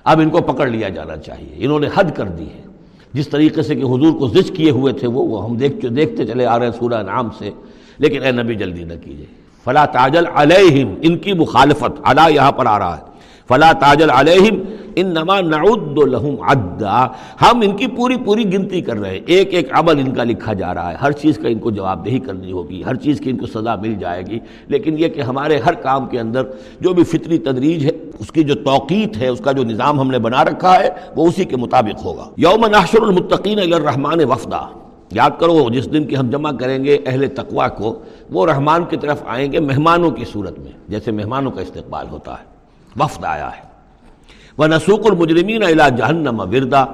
Speaker 1: اب ان کو پکڑ لیا جانا چاہیے۔ انہوں نے حد کر دی ہے۔ جس طریقے سے کہ حضور کو زج کیے ہوئے تھے وہ وہ ہم دیکھ دیکھتے چلے آ رہے ہیں سورہ نام سے۔ لیکن اے نبی جلدی نہ کیجیے فلا تاجل علیہم ان کی مخالفت علا یہاں پر آ رہا ہے۔ فلا تاجل علیہم ان نما نعد لہم عدا ہم ان کی پوری پوری گنتی کر رہے ہیں۔ ایک ایک عمل ان کا لکھا جا رہا ہے۔ ہر چیز کا ان کو جواب دہی کرنی ہوگی۔ ہر چیز کی ان کو سزا مل جائے گی۔ لیکن یہ کہ ہمارے ہر کام کے اندر جو بھی فطری تدریج ہے، اس کی جو توقیت ہے، اس کا جو نظام ہم نے بنا رکھا ہے، وہ اسی کے مطابق ہوگا۔ یوم نحشر المتقین الرحمن وفدہ یاد کرو، جس دن کی ہم جمع کریں گے اہل تقوا کو، وہ رحمان کی طرف آئیں گے مہمانوں کی صورت میں، جیسے مہمانوں کا استقبال ہوتا ہے۔ وفد آیا ہے۔ وہ نسوق المجرمین الا جہنم وردا۔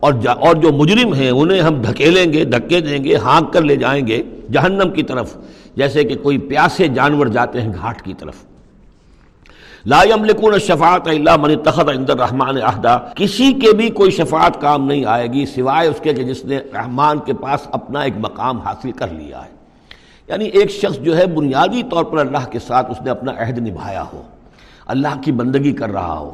Speaker 1: اور اور جو مجرم ہیں، انہیں ہم دھکیلیں گے، دھکے دیں گے، ہانک کر لے جائیں گے جہنم کی طرف، جیسے کہ کوئی پیاسے جانور جاتے ہیں گھاٹ کی طرف۔ لا يملكون شفاعت اللہ من اتخذ عند الرحمن عہدہ۔ کسی کے بھی کوئی شفاعت کام نہیں آئے گی سوائے اس کے کہ جس نے رحمان کے پاس اپنا ایک مقام حاصل کر لیا ہے۔ یعنی ایک شخص جو ہے، بنیادی طور پر اللہ کے ساتھ اس نے اپنا عہد نبھایا ہو۔ اللہ کی بندگی کر رہا ہو۔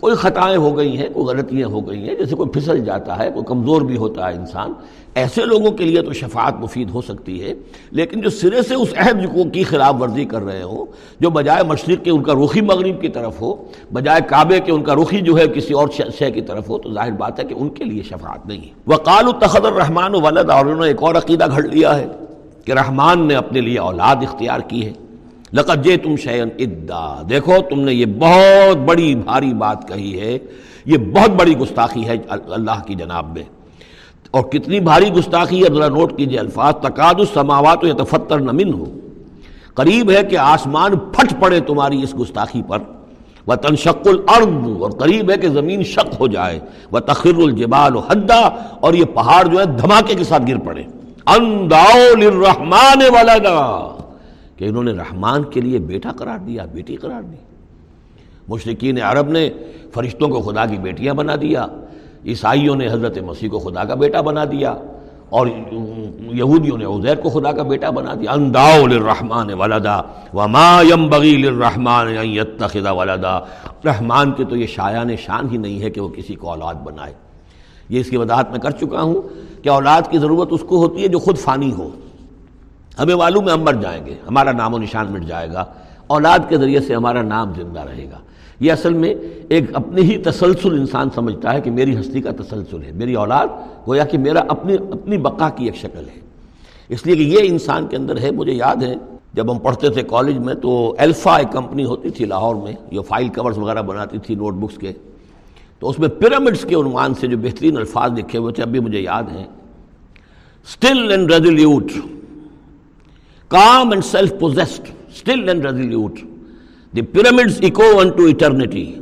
Speaker 1: کوئی خطائیں ہو گئی ہیں، کوئی غلطیاں ہو گئی ہیں، جیسے کوئی پھسل جاتا ہے، کوئی کمزور بھی ہوتا ہے انسان، ایسے لوگوں کے لیے تو شفاعت مفید ہو سکتی ہے۔ لیکن جو سرے سے اس عہد کی خلاف ورزی کر رہے ہوں جو بجائے مشرق کے ان کا رخی مغرب کی طرف ہو، بجائے کعبے کے ان کا رخی جو ہے کسی اور شے کی طرف ہو، تو ظاہر بات ہے کہ ان کے لیے شفاعت نہیں ہے۔ وہ کال التخد الرحمان ولد اور انہوں نے ایک اور عقیدہ گھڑ لیا ہے کہ رحمان نے اپنے لیے اولاد اختیار کی ہے۔ لقد جے تم شعین ادا۔ دیکھو، تم نے یہ بہت بڑی بھاری بات کہی ہے، یہ بہت بڑی گستاخی ہے اللہ کی جناب میں۔ اور کتنی بھاری گستاخی ہے، ذرا نوٹ کیجیے الفاظ تقاد السماوات یا تفتر نمن ہو قریب ہے کہ آسمان پھٹ پڑے تمہاری اس گستاخی پر۔ وہ تنشق الارض اور قریب ہے کہ زمین شک ہو جائے۔ وہ تخر الجبال و حدہ اور یہ پہاڑ جو ہے دھماکے کے ساتھ گر پڑے۔ انداؤ للرحمن ولدا۔ کہ انہوں نے رحمان کے لیے بیٹا قرار دیا، بیٹی قرار دی۔ مشرقین عرب نے فرشتوں کو خدا کی بیٹیاں بنا دیا، عیسائیوں نے حضرت مسیح کو خدا کا بیٹا بنا دیا، اور یہودیوں نے عزیر کو خدا کا بیٹا بنا دیا۔ انداؤ للرحمن ولدا وما ينبغي للرحمن ان يتخذ ولدا۔ رحمان کے تو یہ شایان شان ہی نہیں ہے کہ وہ کسی کو اولاد بنائے۔ یہ اس کی وضاحت میں کر چکا ہوں کہ اولاد کی ضرورت اس کو ہوتی ہے جو خود فانی ہو۔ ہمیں معلوم ہے ہم مر جائیں گے، ہمارا نام و نشان مٹ جائے گا، اولاد کے ذریعے سے ہمارا نام زندہ رہے گا۔ یہ اصل میں ایک اپنی ہی تسلسل انسان سمجھتا ہے کہ میری ہستی کا تسلسل ہے، میری اولاد گویا کہ میرا اپنی اپنی بقا کی ایک شکل ہے۔ اس لیے کہ یہ انسان کے اندر ہے، مجھے یاد ہے، جب ہم پڑھتے تھے کالج میں تو الفا ایک کمپنی ہوتی تھی لاہور میں، جو فائل کورز وغیرہ بناتی تھی نوٹ بکس کے۔ تو اس میں پیرامڈس کے عنوان سے جو بہترین الفاظ لکھے ہوئے تھے، اب بھی مجھے یاد ہیں۔ Still and resolute calm and self-possessed, still and resolute. The pyramids echo unto eternity,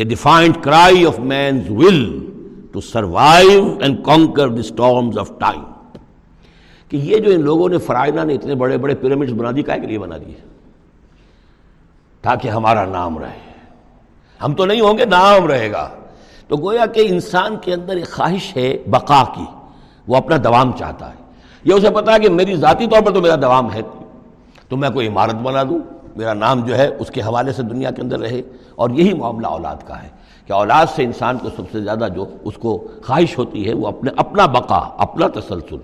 Speaker 1: the defiant cry of man's will to survive and conquer the storms of time. کہ یہ جو ان لوگوں نے فرائنہ نے اتنے بڑے بڑے پیرامڈز بنا دی کائے کے لیے بنا دیے؟ تاکہ ہمارا نام رہے۔ ہم تو نہیں ہوں گے نام رہے گا۔ تو گویا کہ انسان کے اندر ایک خواہش ہے بقا کی وہ اپنا دوام چاہتا ہے۔ یہ اسے پتا ہے کہ میری ذاتی طور پر تو میرا دوام ہے۔ تو میں کوئی عمارت بنا دوں، میرا نام جو ہے اس کے حوالے سے دنیا کے اندر رہے۔ اور یہی معاملہ اولاد کا ہے کہ اولاد سے انسان کو سب سے زیادہ جو اس کو خواہش ہوتی ہے، وہ اپنے، اپنا بقا، اپنا تسلسل۔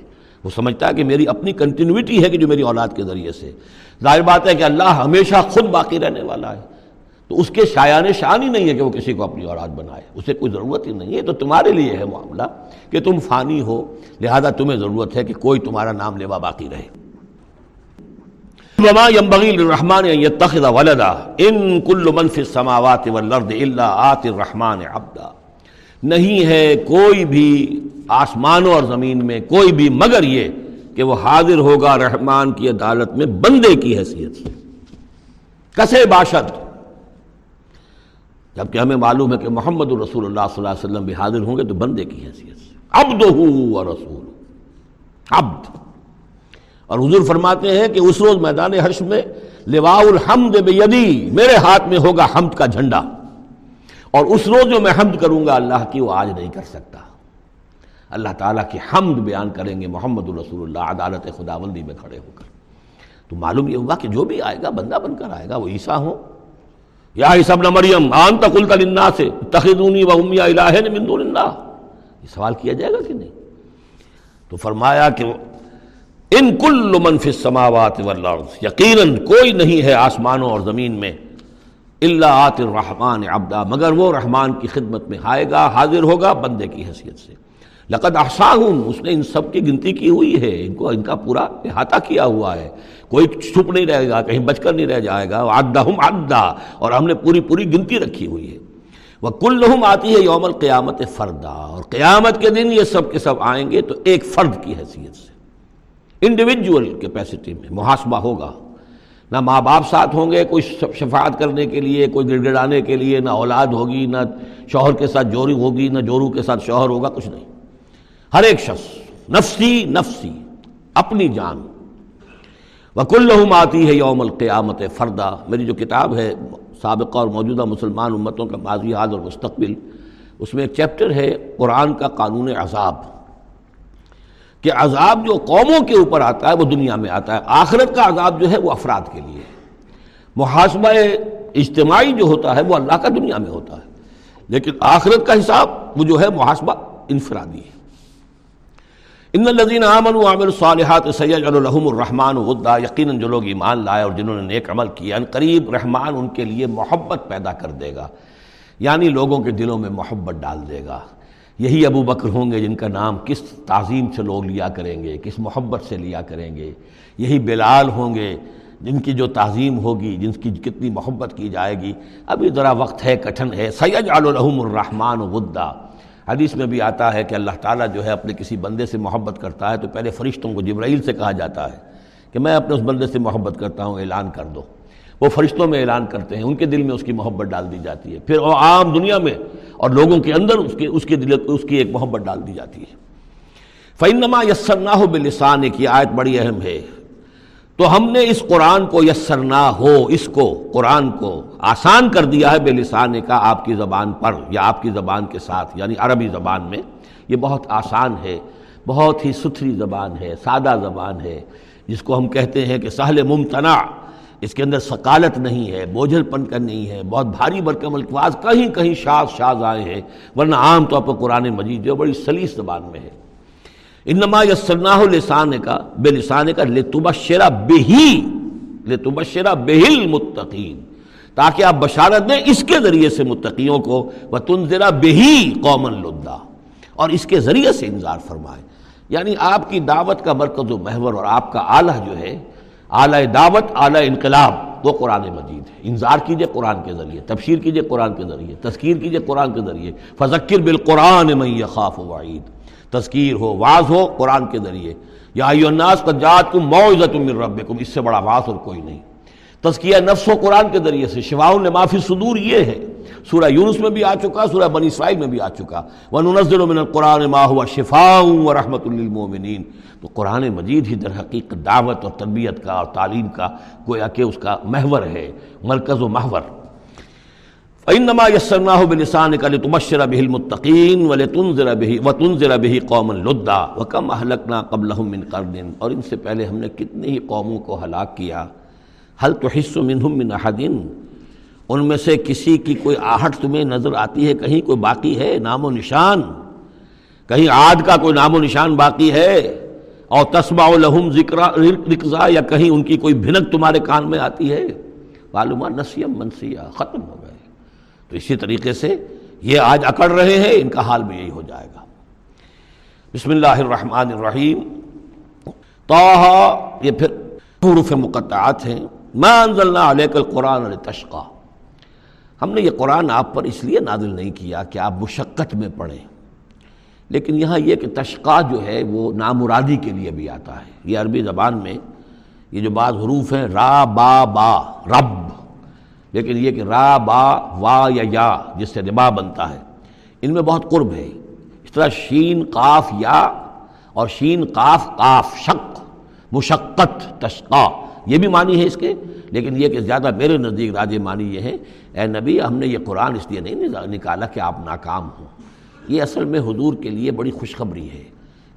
Speaker 1: وہ سمجھتا ہے کہ میری اپنی کنٹینیوٹی ہے کہ جو میری اولاد کے ذریعے سے۔ ظاہر بات ہے کہ اللہ ہمیشہ خود باقی رہنے والا ہے۔ تو اس کے شایان شان ہی نہیں ہے کہ وہ کسی کو اپنی اولاد بنائے، اسے کوئی ضرورت ہی نہیں ہے تو تمہارے لیے ہے معاملہ کہ تم فانی ہو، لہذا تمہیں ضرورت ہے کہ کوئی تمہارا نام لیوا باقی رہے۔ وما ينبغي للرحمن ان يتخذ ولدا ان كل من في السماوات والارض الا آت الرحمن عبدا۔ نہیں ہے کوئی بھی آسمانوں اور زمین میں کوئی بھی، مگر یہ کہ وہ حاضر ہوگا رحمان کی عدالت میں بندے کی حیثیت سے۔ کسے باشد جبکہ ہمیں معلوم ہے کہ محمد الرسول اللہ صلی اللہ علیہ وسلم بھی حاضر ہوں گے تو بندے کی حیثیت سے۔ عبد و رسول عبد۔ اور حضور فرماتے ہیں کہ اس روز میدان حرش میں لواء الحمد بیدی، میرے ہاتھ میں ہوگا حمد کا جھنڈا۔ اور اس روز جو میں حمد کروں گا اللہ کی وہ آج نہیں کر سکتا۔ اللہ تعالیٰ کی حمد بیان کریں گے محمد الرسول اللہ، عدالت خداوندی میں کھڑے ہو کر۔ تو معلوم یہ ہوگا کہ جو بھی آئے گا، بندہ بن کر آئے گا، وہ عیسیٰ ہوں۔ یا ابن مریم آن تقلت للناس تخذونی و امی الہین من دون اللہ. یہ سوال کیا جائے گا کہ نہیں؟ تو فرمایا کہ ان کل من فی السماوات والارض، یقیناً کوئی نہیں ہے آسمانوں اور زمین میں اللہ آت الرحمان ابدا مگر وہ رحمان کی خدمت میں آئے گا، حاضر ہوگا بندے کی حیثیت سے۔ لقد ہوں اس نے ان سب کی گنتی کی ہوئی ہے، ان کو ان کا پورا احاطہ کیا ہوا ہے۔ کوئی چھپ نہیں رہے گا، کہیں بچ کر نہیں رہ جائے گا۔ آدھا ہم آدھا اور ہم نے پوری پوری گنتی رکھی ہوئی ہے۔ وہ کل لہم آتی ہے یوم القیامت فردا، اور قیامت کے دن یہ سب کے سب آئیں گے تو ایک فرد کی حیثیت سے۔ انڈیویجول کیپیسٹی میں محاسبہ ہوگا۔ نہ ماں باپ ساتھ ہوں گے کوئی شفاعت کرنے کے لیے، کوئی گڑ گڑانے کے لیے، نہ اولاد ہوگی، نہ شوہر کے ساتھ جوری ہوگی، نہ جورو کے ساتھ شوہر ہوگا، کچھ نہیں۔ ہر ایک شخص، نفسی نفسی، اپنی جان۔ وکل آتی ہے یوم القیامت فردا۔ میری جو کتاب ہے، سابقہ اور موجودہ مسلمان امتوں کا ماضی، حال اور مستقبل، اس میں ایک چیپٹر ہے، قرآن کا قانون عذاب۔ کہ عذاب جو قوموں کے اوپر آتا ہے، وہ دنیا میں آتا ہے۔ آخرت کا عذاب جو ہے، وہ افراد کے لیے محاسبہ اجتماعی جو ہوتا ہے، وہ اللہ کا دنیا میں ہوتا ہے۔ لیکن آخرت کا حساب، وہ جو ہے، محاسبہ انفرادی ہے۔ ان الذین آمنوا وعملوا الصالحات سیجعل لهم الرحمن ودا. یقیناً جو لوگ ایمان لائے اور جنہوں نے نیک عمل کیا ان قریب رحمان ان کے لیے محبت پیدا کر دے گا یعنی لوگوں کے دلوں میں محبت ڈال دے گا۔ یہی ابو بکر ہوں گے جن کا نام کس تعظیم سے لوگ لیا کریں گے، کس محبت سے لیا کریں گے۔ یہی بلال ہوں گے جن کی جو تعظیم ہوگی، جن کی کتنی محبت کی جائے گی۔ ابھی ذرا وقت ہے، کٹھن ہے۔ سیجعل لهم الرحمن ودا۔ حدیث میں بھی آتا ہے کہ اللہ تعالیٰ جو ہے اپنے کسی بندے سے محبت کرتا ہے تو پہلے فرشتوں کو جبرائیل سے کہا جاتا ہے کہ میں اپنے اس بندے سے محبت کرتا ہوں، اعلان کر دو۔ وہ فرشتوں میں اعلان کرتے ہیں، ان کے دل میں اس کی محبت ڈال دی جاتی ہے۔ پھر وہ عام دنیا میں اور لوگوں کے اندر اس کے اس کے دل، اس کی ایک محبت ڈال دی جاتی ہے۔ فعنما یسرنا ہو بلسان ایک یہ آیت بڑی اہم ہے۔ تو ہم نے اس قرآن کو یسرنا ہو، اس کو، قرآن کو آسان کر دیا ہے، بے لسان کا آپ کی زبان پر یا آپ کی زبان کے ساتھ یعنی عربی زبان میں یہ بہت آسان ہے، بہت ہی ستھری زبان ہے، سادہ زبان ہے، جس کو ہم کہتے ہیں کہ سہل ممتنع، اس کے اندر ثقالت نہیں ہے، بوجھل پن کا نہیں ہے، بہت بھاری برکم الفاظ کہیں کہیں شاز شاز آئے ہیں، ورنہ عام طور پر قرآن مجید جو بڑی سلیس زبان میں ہے۔ انما یسرناہ لسان کا، بے لسان کا لتبشرا بہی لتبشرا بہل متقین تاکہ آپ بشارت دیں اس کے ذریعے سے متقیوں کو وہ تنظرا بہی قومن لدا اور اس کے ذریعے سے انظار فرمائے۔ یعنی آپ کی دعوت کا مرکز و محور اور آپ کا آلہ جو ہے اعلیٰ دعوت اعلیٰ انقلاب، وہ قرآن مجید ہے۔ انظار کیجیے قرآن کے ذریعے تفسیر کیجیے قرآن کے ذریعے، تذکیر کیجیے قرآن کے ذریعے۔ فذکر بالقرآن من یخاف وعید۔ تذکیر ہو واض ہو قرآن کے ذریعے۔ یا الناس کا جات کو من ربکم، اس سے بڑا واض اور کوئی نہیں۔ تذکیہ نفس و قرآن کے ذریعے سے، شفاء معافی صدور یہ ہے۔ سورہ یونس میں بھی آ چکا، سورہ بنی اسرائیل میں بھی آ چکا۔ وَنُنَزِّلُ مِنَ الْقُرْآنِ مَا هُوَ شِفَاءٌ وَرَحْمَةٌ لِّلْمُؤْمِنِينَ۔ تو قرآن مجید ہی در حقیقت دعوت اور تربیت کا اور تعلیم کا، گویا کہ اس کا محور ہے، مرکز و محور۔ فإنما يسرناه بلسانك لتبشر به المتقين ولتنذر به وتنذر به قوما لدا وكم اهلكنا قبلهم من قرن اور ان سے پہلے ہم نے کتنی ہی قوموں کو ہلاک کیا۔ هل تحس منهم من احد ان میں سے کسی کی کوئی آہٹ تمہیں نظر آتی ہے؟ کہیں کوئی باقی ہے؟ نام و نشان۔ کہیں عاد کا کوئی نام و نشان باقی ہے؟ اور تسبع لهم ذکر رکزا یا کہیں ان کی کوئی بھنک تمہارے کان میں آتی ہے؟ معلومہ نسیم منسیہ، ختم ہو گئے۔ تو اسی طریقے سے یہ آج اکڑ رہے ہیں، ان کا حال بھی یہی ہو جائے گا۔ بسم اللہ الرحمن الرحیم۔ توحا یہ پھر حروف مقطعات ہیں۔ ما انزلنا علیک القرآن تشقا ہم نے یہ قرآن آپ پر اس لیے نازل نہیں کیا کہ آپ مشقت میں پڑھیں لیکن یہاں یہ کہ تشقا جو ہے، وہ نامرادی کے لیے بھی آتا ہے۔ یہ عربی زبان میں یہ جو بعض حروف ہیں، را، با با، رب۔ لیکن یہ کہ را با وا یا یا جس سے ربا بنتا ہے، ان میں بہت قرب ہے۔ اس طرح شین قاف یا اور شین قاف قاف شق، مشقت، تشقا، یہ بھی معنی ہے اس کے۔ لیکن یہ کہ زیادہ میرے نزدیک راج معنی یہ ہے، اے نبی ہم نے یہ قرآن اس لیے نہیں نکالا کہ آپ ناکام ہوں۔ یہ اصل میں حضور کے لیے بڑی خوشخبری ہے۔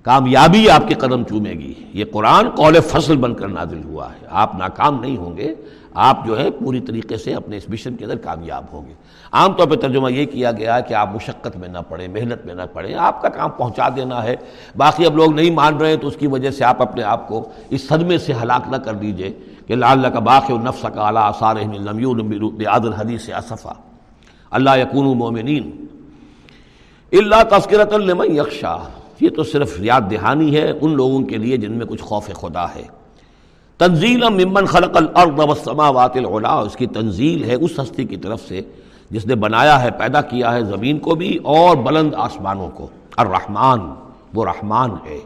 Speaker 1: کامیابی آپ کے قدم چومے گی۔ یہ قرآن قول فصل بن کر نازل ہوا ہے۔ آپ ناکام نہیں ہوں گے۔ آپ جو ہے پوری طریقے سے اپنے اس مشن کے اندر کامیاب ہوں گے۔ عام طور پہ ترجمہ یہ کیا گیا کہ آپ مشقت میں نہ پڑیں، محنت میں نہ پڑیں، آپ کا کام پہنچا دینا ہے۔ باقی اب لوگ نہیں مان رہے ہیں تو اس کی وجہ سے آپ اپنے آپ کو اس صدمے سے ہلاک نہ کر دیجیے کہ لال کا باق نفس کا اعلیٰ آثار حدیث اصفا۔ اللہ یقون مومنین۔ اللہ تذکرت المن یکشا یہ تو صرف یاد دہانی ہے ان لوگوں کے لیے جن میں کچھ خوف خدا ہے۔ تنزیل ممن خلق الارض والسماوات العلا، اس کی تنزیل ہے اس ہستی کی طرف سے، جس نے بنایا ہے، پیدا کیا ہے زمین کو بھی اور بلند آسمانوں کو۔ الرحمن، وہ رحمان ہے۔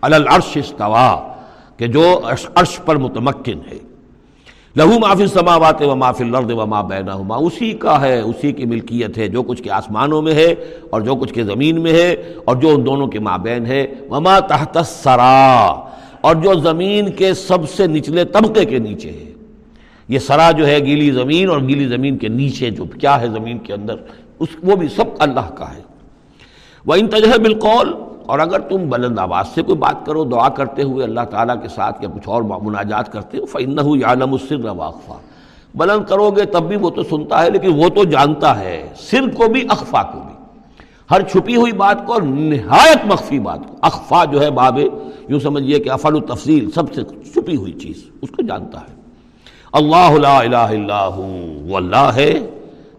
Speaker 1: العرش استوا، کہ جو عرش پر متمکن ہے۔ لہو معافی سماوات و معافی الارض و ما بینہما، اسی کا ہے، اسی کی ملکیت ہے، جو کچھ کے آسمانوں میں ہے اور جو کچھ کے زمین میں ہے اور جو ان دونوں کے مابین ہے۔ وما تحت السرا اور جو زمین کے سب سے نچلے طبقے کے نیچے ہے۔ یہ سرا جو ہے گیلی زمین اور گیلی زمین کے نیچے جو کیا ہے زمین کے اندر، اس وہ بھی سب اللہ کا ہے۔ وہ ان تجہ بالقول، اور اگر تم بلند آواز سے کوئی بات کرو، دعا کرتے ہوئے اللہ تعالیٰ کے ساتھ یا کچھ اور مناجات کرتے ہو فن عالم السر واقفہ بلند کرو گے تب بھی وہ تو سنتا ہے، لیکن وہ تو جانتا ہے، سر کو بھی اخفا کو بھی۔ ہر چھپی ہوئی بات کو اور نہایت مخفی بات کو۔ اخفا جو ہے باب یوں سمجھیے کہ افل التفصیل سب سے چھپی ہوئی چیز، اس کو جانتا ہے۔ اللہ لا الہ الا وہ اللہ ہے،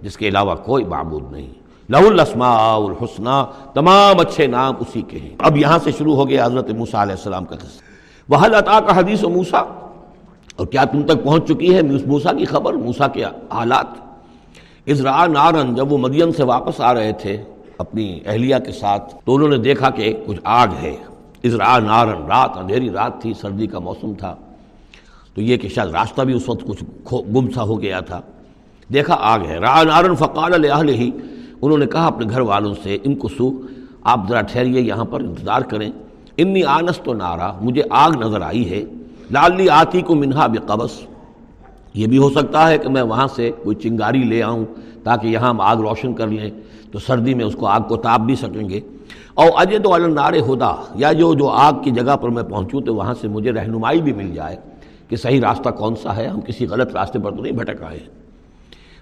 Speaker 1: جس کے علاوہ کوئی معبود نہیں۔ لہ الاسماء الحسنہ تمام اچھے نام اسی کے ہیں۔ اب یہاں سے شروع ہو گیا حضرت موسیٰ علیہ السلام کا قصہ۔ وہ عطا کا حدیث و موسیٰ اور کیا تم تک پہنچ چکی ہے موسیٰ کی خبر، موسیٰ کے حالات؟ ازرا نارن جب وہ مدین سے واپس آ رہے تھے اپنی اہلیہ کے ساتھ تو انہوں نے دیکھا کہ کچھ آگ ہے۔ ازرا نارن رات، اندھیری رات تھی، سردی کا موسم تھا۔ تو یہ کہ شاید راستہ بھی اس وقت کچھ گم سا ہو گیا تھا۔ دیکھا آگ ہے۔ را، نارن فقال الہل ہی انہوں نے کہا اپنے گھر والوں سے، ان کو سو، آپ ذرا ٹھہریے، یہاں پر انتظار کریں۔ انی آنس تو نارا، مجھے آگ نظر آئی ہے۔ لالی آتی کو منہا بقبس۔ یہ بھی ہو سکتا ہے کہ میں وہاں سے کوئی چنگاری لے آؤں تاکہ یہاں ہم آگ روشن کر لیں تو سردی میں اس کو آگ کو تاپ بھی سکیں گے۔ اور اجے تو النار خدا یا جو جو آگ کی جگہ پر میں پہنچوں تو وہاں سے مجھے رہنمائی بھی مل جائے کہ صحیح راستہ کون سا ہے، ہم کسی غلط راستے پر تو نہیں بھٹک آئے۔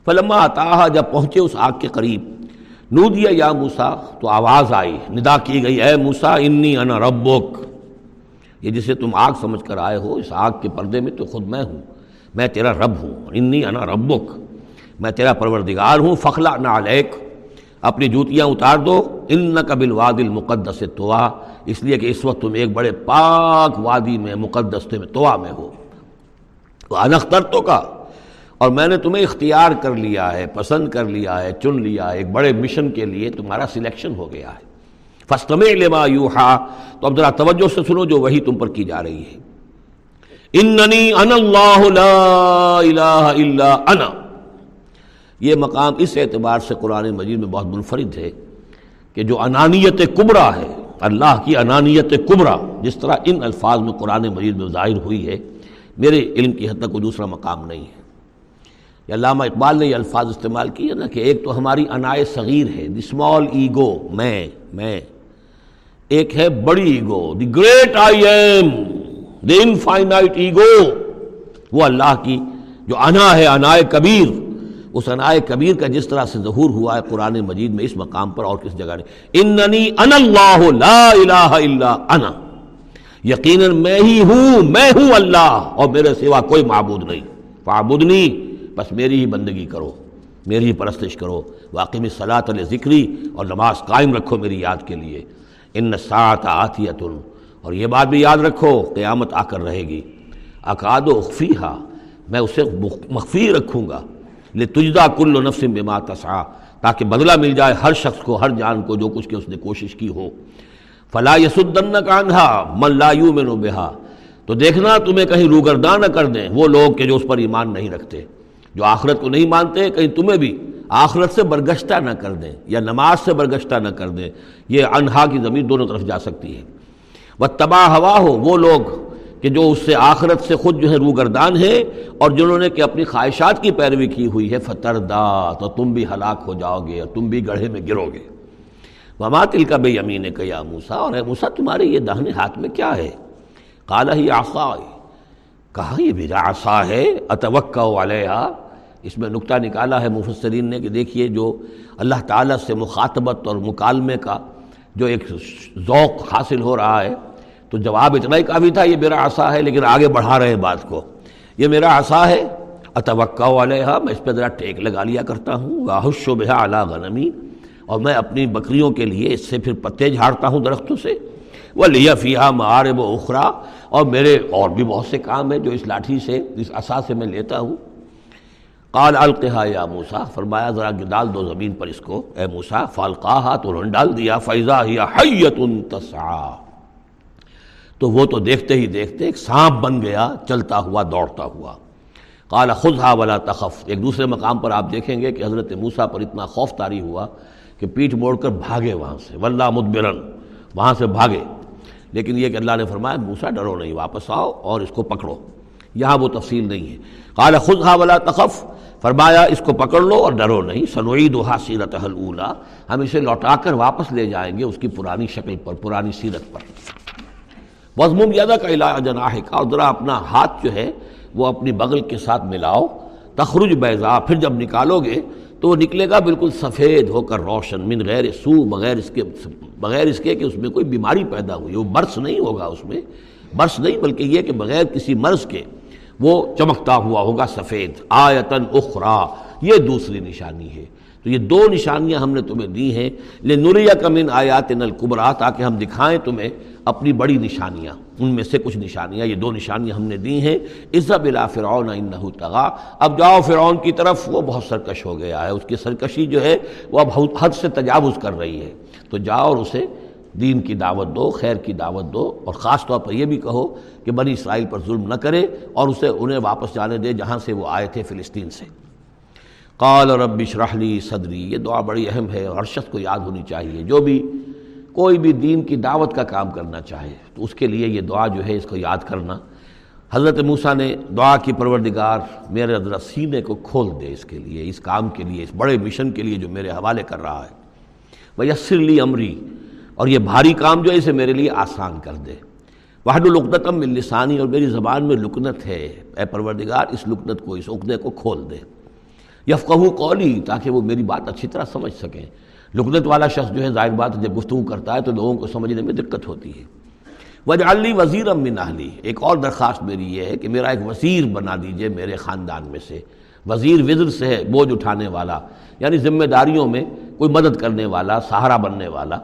Speaker 1: فلما آتا جب پہنچے اس آگ کے قریب نو دیا یا موسا تو آواز آئی، ندا کی گئی، اے موسا انی انا ربک۔ یہ جسے تم آگ سمجھ کر آئے ہو، اس آگ کے پردے میں تو خود میں ہوں۔ میں تیرا رب ہوں، انی انا ربک، میں تیرا پروردگار ہوں فخلا نعلیک اپنی جوتیاں اتار دو ان قبل واد المقدس توا اس لیے کہ اس وقت تم ایک بڑے پاک وادی میں، مقدس میں توا میں ہو۔ انختر تو کا اور میں نے تمہیں اختیار کر لیا ہے، پسند کر لیا ہے، چن لیا ہے، ایک بڑے مشن کے لیے تمہارا سلیکشن ہو گیا ہے۔ فستم لما یوحا تو اب ذرا توجہ سے سنو جو وہی تم پر کی جا رہی ہے۔ اننی ان اللہ لا الہ الا انا. یہ مقام اس اعتبار سے قرآن مجید میں بہت منفرد ہے کہ جو انانیت کبرا ہے، اللہ کی انانیت کبرا، جس طرح ان الفاظ میں قرآن مجید میں ظاہر ہوئی ہے، میرے علم کی حد تک کوئی دوسرا مقام نہیں ہے۔ علامہ اقبال نے یہ الفاظ استعمال کیے نا کہ ایک تو ہماری انائے صغیر ہے، دی اسمال ایگو میں میں۔ ایک ہے بڑی ego the great I am the infinite ego وہ اللہ کی جو انا ہے، انائے کبیر. اس انائے کبیر کا جس طرح سے ظہور ہوا ہے قرآن مجید میں اس مقام پر اور کس جگہ نے اننی ان اللہ، لا الہ الا انا. یقیناً میں ہی ہوں، میں ہوں اللہ اور میرے سوا کوئی معبود نہیں. فعبدنی بس میری ہی بندگی کرو، میری ہی پرستش کرو. واقعی میں صلاح ذکری اور نماز قائم رکھو میری یاد کے لیے. ان سات آتیت اور یہ بات بھی یاد رکھو، قیامت آ کر رہے گی۔ اقاد و اخفیہ میں اسے مخفی رکھوں گا۔ لے تجدہ کل و نفس بما تسعا، تاکہ بدلہ مل جائے ہر شخص کو، ہر جان کو جو کچھ کہ اس نے کوشش کی ہو۔ فلا یسدن کاندھا من لا یؤمن بہا۔ تو دیکھنا، تمہیں کہیں روگرداں نہ کر دیں وہ لوگ کہ جو اس پر ایمان نہیں رکھتے۔ جو آخرت کو نہیں مانتے، کہیں تمہیں بھی آخرت سے برگشتہ نہ کر دیں یا نماز سے برگشتہ نہ کر دیں۔ یہ انہا کی زمین دونوں طرف جا سکتی ہے۔ وہ تباہ ہوا ہو وہ لوگ کہ جو اس سے آخرت سے خود جو ہے روگردان ہے اور جنہوں نے کہ اپنی خواہشات کی پیروی کی ہوئی ہے فتر دا تو تم بھی ہلاک ہو جاؤ گے اور تم بھی گڑھے میں گرو گے۔ وما تل کا بے یمین یا موسا اور اے موسا تمہارے یہ دہنے ہاتھ میں کیا ہے؟ کالا ہی آسا کہا، یہ میرا آسا ہے اتوقع علیہ اس میں نقطہ نکالا ہے مفسرین نے کہ دیکھیے جو اللہ تعالیٰ سے مخاطبت اور مکالمے کا جو ایک ذوق حاصل ہو رہا ہے، تو جواب اتنا ہی کافی تھا، یہ میرا عصا ہے، لیکن آگے بڑھا رہے ہیں بات کو۔ یہ میرا عصا ہے، اتوقع علیہ میں اس پہ ذرا ٹیک لگا لیا کرتا ہوں۔ واحش و بحا اعلیٰ غنمی، اور میں اپنی بکریوں کے لیے اس سے پھر پتے جھاڑتا ہوں درختوں سے۔ وہ لیا فیا معارب و اخرا اور میرے اور بھی بہت سے کام ہیں جو اس لاٹھی سے، اس عصا سے میں لیتا ہوں۔ قال القحا یا موسا فرمایا، ذرا ڈال دو زمین پر اس کو۔ اے موسا فالقاہا، تو انہوں نے ڈال دیا فیضا یا حیت تسعا تو وہ تو دیکھتے ہی دیکھتے ایک سانپ بن گیا، چلتا ہوا، دوڑتا ہوا۔ قال خذها ولا تخف۔ ایک دوسرے مقام پر آپ دیکھیں گے کہ حضرت موسا پر اتنا خوف تاری ہوا کہ پیٹھ موڑ کر بھاگے وہاں سے۔ واللہ مدبرن وہاں سے بھاگے۔ لیکن یہ کہ اللہ نے فرمایا موسا ڈرو نہیں، واپس آؤ اور اس کو پکڑو۔ یہاں وہ تفصیل نہیں ہے۔ قال خذها ولا تخف۔ فرمایا، اس کو پکڑ لو اور ڈرو نہیں۔ سنوعید و سیرت اولا ہم اسے لوٹا کر واپس لے جائیں گے اس کی پرانی شکل پر، پرانی سیرت پر۔ وزم یادہ کا علاج جناح کا اور ذرا اپنا ہاتھ جو ہے، وہ اپنی بغل کے ساتھ ملاؤ۔ تخرج بیضا، پھر جب نکالو گے، تو وہ نکلے گا بالکل سفید ہو کر روشن، من غیر سو، بغیر اس کے، بغیر اس کے کہ اس میں کوئی بیماری پیدا ہوئی وہ برس نہیں ہوگا اس میں۔ برس نہیں، بلکہ یہ کہ بغیر کسی مرض کے وہ چمکتا ہوا ہوگا سفید آیتن اخرا، یہ دوسری نشانی ہے۔ تو یہ دو نشانیاں ہم نے تمہیں دی ہیں۔ لے نوریا کمن آیات نلقبرا تاکہ ہم دکھائیں تمہیں اپنی بڑی نشانیاں۔ ان میں سے کچھ نشانیاں، یہ دو نشانیاں ہم نے دی ہیں۔ عزب الا فرعون انہو تغا اب جاؤ فرعون کی طرف، وہ بہت سرکش ہو گیا ہے۔ اس کی سرکشی جو ہے، وہ اب حد سے تجاوز کر رہی ہے۔ تو جاؤ اور اسے دین کی دعوت دو، خیر کی دعوت دو، اور خاص طور پر یہ بھی کہو کہ بنی اسرائیل پر ظلم نہ کرے اور اسے انہیں واپس جانے دے جہاں سے وہ آئے تھے فلسطین سے۔ قال رب اشرح لی صدری، یہ دعا بڑی اہم ہے اور شخص کو یاد ہونی چاہیے، جو بھی کوئی بھی دین کی دعوت کا کام کرنا چاہے، تو اس کے لیے یہ دعا جو ہے اس کو یاد کرنا۔ حضرت موسیٰ نے دعا کی، پروردگار میرے ذرا سینے کو کھول دے اس کے لیے، اس کام کے لیے، اس بڑے مشن کے لیے جو میرے حوالے کر رہا ہے۔ وہ یسر لی امری اور یہ بھاری کام جو ہے اسے میرے لیے آسان کر دے۔ وحد القدتم لسانی، اور میری زبان میں لکنت ہے۔ اے پروردگار، اس لکنت کو، اس عقدے کو کھول دے۔ یفقہ قولی، تاکہ وہ میری بات اچھی طرح سمجھ سکیں۔ لکنت والا شخص جو ہے، ظاہر بات جب گفتگو کرتا ہے تو لوگوں کو سمجھنے میں دقت ہوتی ہے۔ وجہ علی وزیر امن اہلی، ایک اور درخواست میری یہ ہے کہ میرا ایک وزیر بنا دیجیے میرے خاندان میں سے۔ وزیر وزر سے ہے بوجھ اٹھانے والا یعنی ذمہ داریوں میں کوئی مدد کرنے والا، سہارا بننے والا۔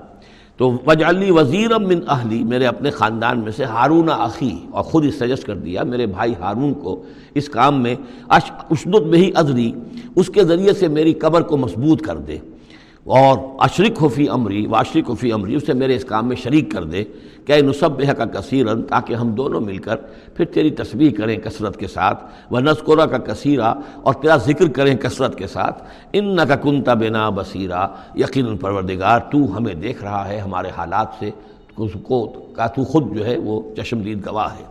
Speaker 1: تو وجعلی وزیر من اہلی، میرے اپنے خاندان میں سے ہارون اخی، اور خود ہی سجیسٹ کر دیا میرے بھائی ہارون کو اس کام میں اشدت میں ہی ازری اس کے ذریعے سے میری قبر کو مضبوط کر دے۔ اور اشرک حفی عمری و اشرک حفی عمری اسے میرے اس کام میں شریک کر دے کہ نصب کا کثیرن، تاکہ ہم دونوں مل کر پھر تیری تصویر کریں کثرت کے ساتھ وہ نسکورہ کا کثیرہ اور تیرا ذکر کریں کثرت کے ساتھ ان نہ کا کنتا بنا بصیرہ یقین پروردگار، تو ہمیں دیکھ رہا ہے ہمارے حالات سے، کو کا تو خود جو ہے وہ چشمدید گواہ ہے۔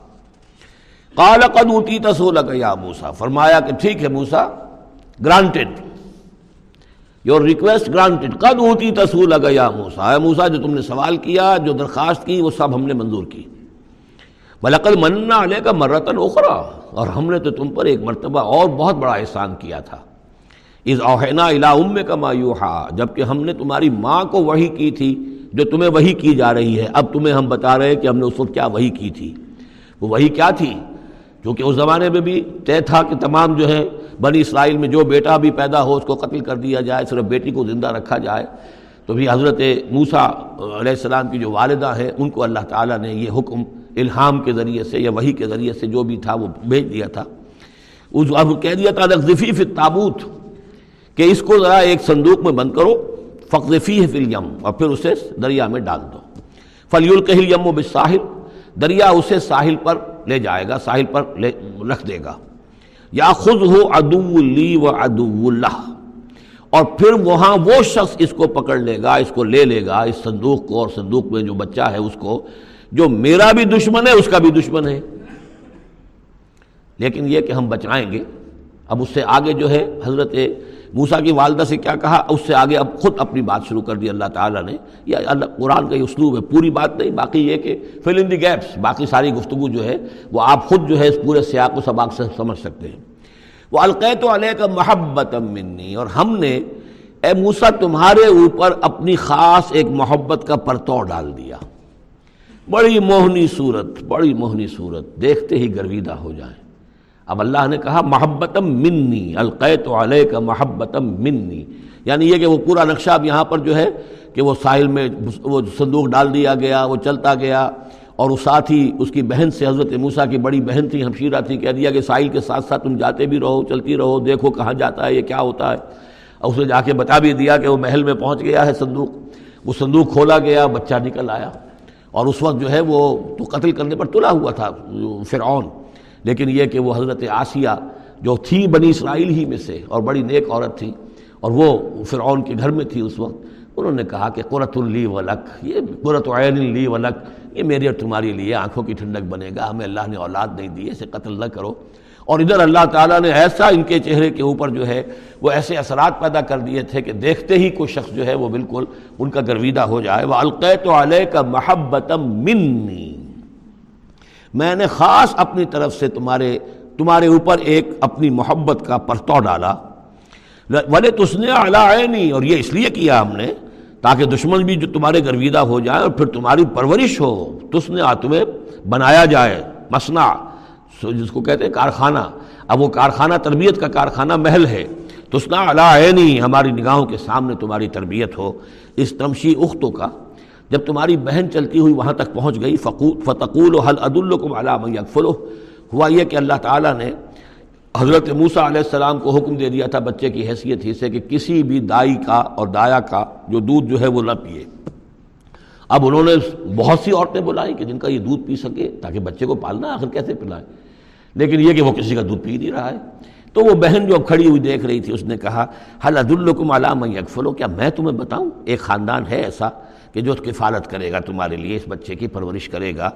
Speaker 1: قال قد اوتی تسولک یا موسا فرمایا کہ ٹھیک ہے موسا گرانٹڈ یور ریکویسٹ گرانٹڈ قد ہوتی تصول لگا یا موسا اے موسا جو تم نے سوال کیا، جو درخواست کی، وہ سب ہم نے منظور کی۔ بلقل منا علیہ کا مرتن اخرا اور ہم نے تو تم پر ایک مرتبہ اور بہت بڑا احسان کیا تھا۔ اس اوہینا الا ام کا مایوہا جبکہ ہم نے تمہاری ماں کو وہی کی تھی، جو تمہیں وہی کی جا رہی ہے۔ اب تمہیں ہم بتا رہے ہیں کہ ہم نے اس وقت کیا وہی کی تھی۔ وہ وہی کیا تھی؟ کیونکہ اس زمانے میں بھی طے تھا کہ تمام جو ہے بنی اسرائیل میں جو بیٹا بھی پیدا ہو اس کو قتل کر دیا جائے، صرف بیٹی کو زندہ رکھا جائے۔ تو بھی حضرت موسا علیہ السلام کی جو والدہ ہیں، ان کو اللہ تعالیٰ نے یہ حکم الہام کے ذریعے سے یا وہی کے ذریعے سے جو بھی تھا وہ بھیج دیا تھا۔ اس اب کہہ دیا تھا، نقذفی فی تابوت کہ اس کو ذرا ایک صندوق میں بند کرو فقذفی ہے فل یم اور پھر اسے دریا میں ڈال دو۔ فلی القہل یم و بساحل دریا اسے ساحل پر لے جائے گا، ساحل پر لے رکھ دے گا۔ یا خود ہو ادو لی و ادو اللہ۔ اور پھر وہاں وہ شخص اس کو پکڑ لے گا، اس کو لے لے گا، اس صندوق کو، اور صندوق میں جو بچہ ہے اس کو، جو میرا بھی دشمن ہے، اس کا بھی دشمن ہے۔ لیکن یہ کہ ہم بچائیں گے، اب اس سے آگے جو ہے حضرت موسا کی والدہ سے کیا کہا؟ اس سے آگے اب خود اپنی بات شروع کر دی اللہ تعالیٰ نے۔ یا اللہ، قرآن کا یہ اسلوب ہے، پوری بات نہیں، باقی یہ کہ فل ان دی گیپس باقی ساری گفتگو جو ہے، وہ آپ خود جو ہے اس پورے سیاق و سباق سے سمجھ سکتے ہیں۔ وہ القیت علیہ کا محبت منی اور ہم نے اے موسا تمہارے اوپر اپنی خاص ایک محبت کا پرتو ڈال دیا۔ بڑی موہنی صورت، بڑی موہنی صورت، دیکھتے ہی گرویدہ ہو جائیں۔ اب اللہ نے کہا، محبتم منی، القیت علیہ کا محبتم منی. یعنی یہ کہ وہ پورا نقشہ اب یہاں پر جو ہے کہ وہ ساحل میں وہ صندوق ڈال دیا گیا، وہ چلتا گیا اور اس ساتھ ہی اس کی بہن سے حضرت موسیٰ کی بڑی بہن تھی ہمشیرہ تھی، کہہ دیا کہ ساحل کے ساتھ ساتھ تم جاتے بھی رہو، چلتی رہو، دیکھو کہاں جاتا ہے، یہ کیا ہوتا ہے۔ اور اس نے جا کے بتا بھی دیا کہ وہ محل میں پہنچ گیا ہے صندوق، وہ صندوق کھولا گیا، بچہ نکل آیا۔ اور اس وقت جو ہے وہ تو قتل کرنے پر تلا ہوا تھا، فرعون۔ لیکن یہ کہ وہ حضرت آسیہ جو تھی بنی اسرائیل ہی میں سے اور بڑی نیک عورت تھی اور وہ فرعون کے گھر میں تھی اس وقت، انہوں نے کہا کہ قرۃ اللی ولک یہ قرۃ عین لی ولک یہ میری اور تمہاری لیے آنکھوں کی ٹھنڈک بنے گا، ہمیں اللہ نے اولاد نہیں دی، اسے قتل نہ کرو۔ اور ادھر اللہ تعالیٰ نے ایسا ان کے چہرے کے اوپر جو ہے وہ ایسے اثرات پیدا کر دیے تھے کہ دیکھتے ہی کوئی شخص جو ہے وہ بالکل ان کا گرویدہ ہو جائے۔ وہ القیت علیہ کا محبت منی میں نے خاص اپنی طرف سے تمہارے تمہارے اوپر ایک اپنی محبت کا پرتو ڈالا۔ ولے تس نے عینی اور یہ اس لیے کیا ہم نے؟ تاکہ دشمن بھی جو تمہارے گرویدہ ہو جائے اور پھر تمہاری پرورش ہو۔ تس نے تمہیں بنایا جائے۔ مسنا جس کو کہتے ہیں کارخانہ۔ اب وہ کارخانہ، تربیت کا کارخانہ محل ہے۔ تسنا علا عینی ہماری نگاہوں کے سامنے تمہاری تربیت ہو۔ اس تمشی اختوں کا جب تمہاری بہن چلتی ہوئی وہاں تک پہنچ گئی فتقول و حل عدالکم علام یکفلو ہوا یہ کہ اللہ تعالیٰ نے حضرت موسیٰ علیہ السلام کو حکم دے دیا تھا بچے کی حیثیت ہی سے کہ کسی بھی دائی کا اور دایا کا جو دودھ جو ہے وہ نہ پیے۔ اب انہوں نے بہت سی عورتیں بلائی کہ جن کا یہ دودھ پی سکے تاکہ بچے کو پالنا آخر کیسے پلائے۔ لیکن یہ کہ وہ کسی کا دودھ پی نہیں رہا ہے۔ تو وہ بہن جو اب کھڑی ہوئی دیکھ رہی تھی، اس نے کہا حل عد الکم علام یکفلو کیا میں تمہیں بتاؤں؟ ایک خاندان ہے ایسا۔ کہ جو کفالت کرے گا تمہارے لیے، اس بچے کی پرورش کرے گا۔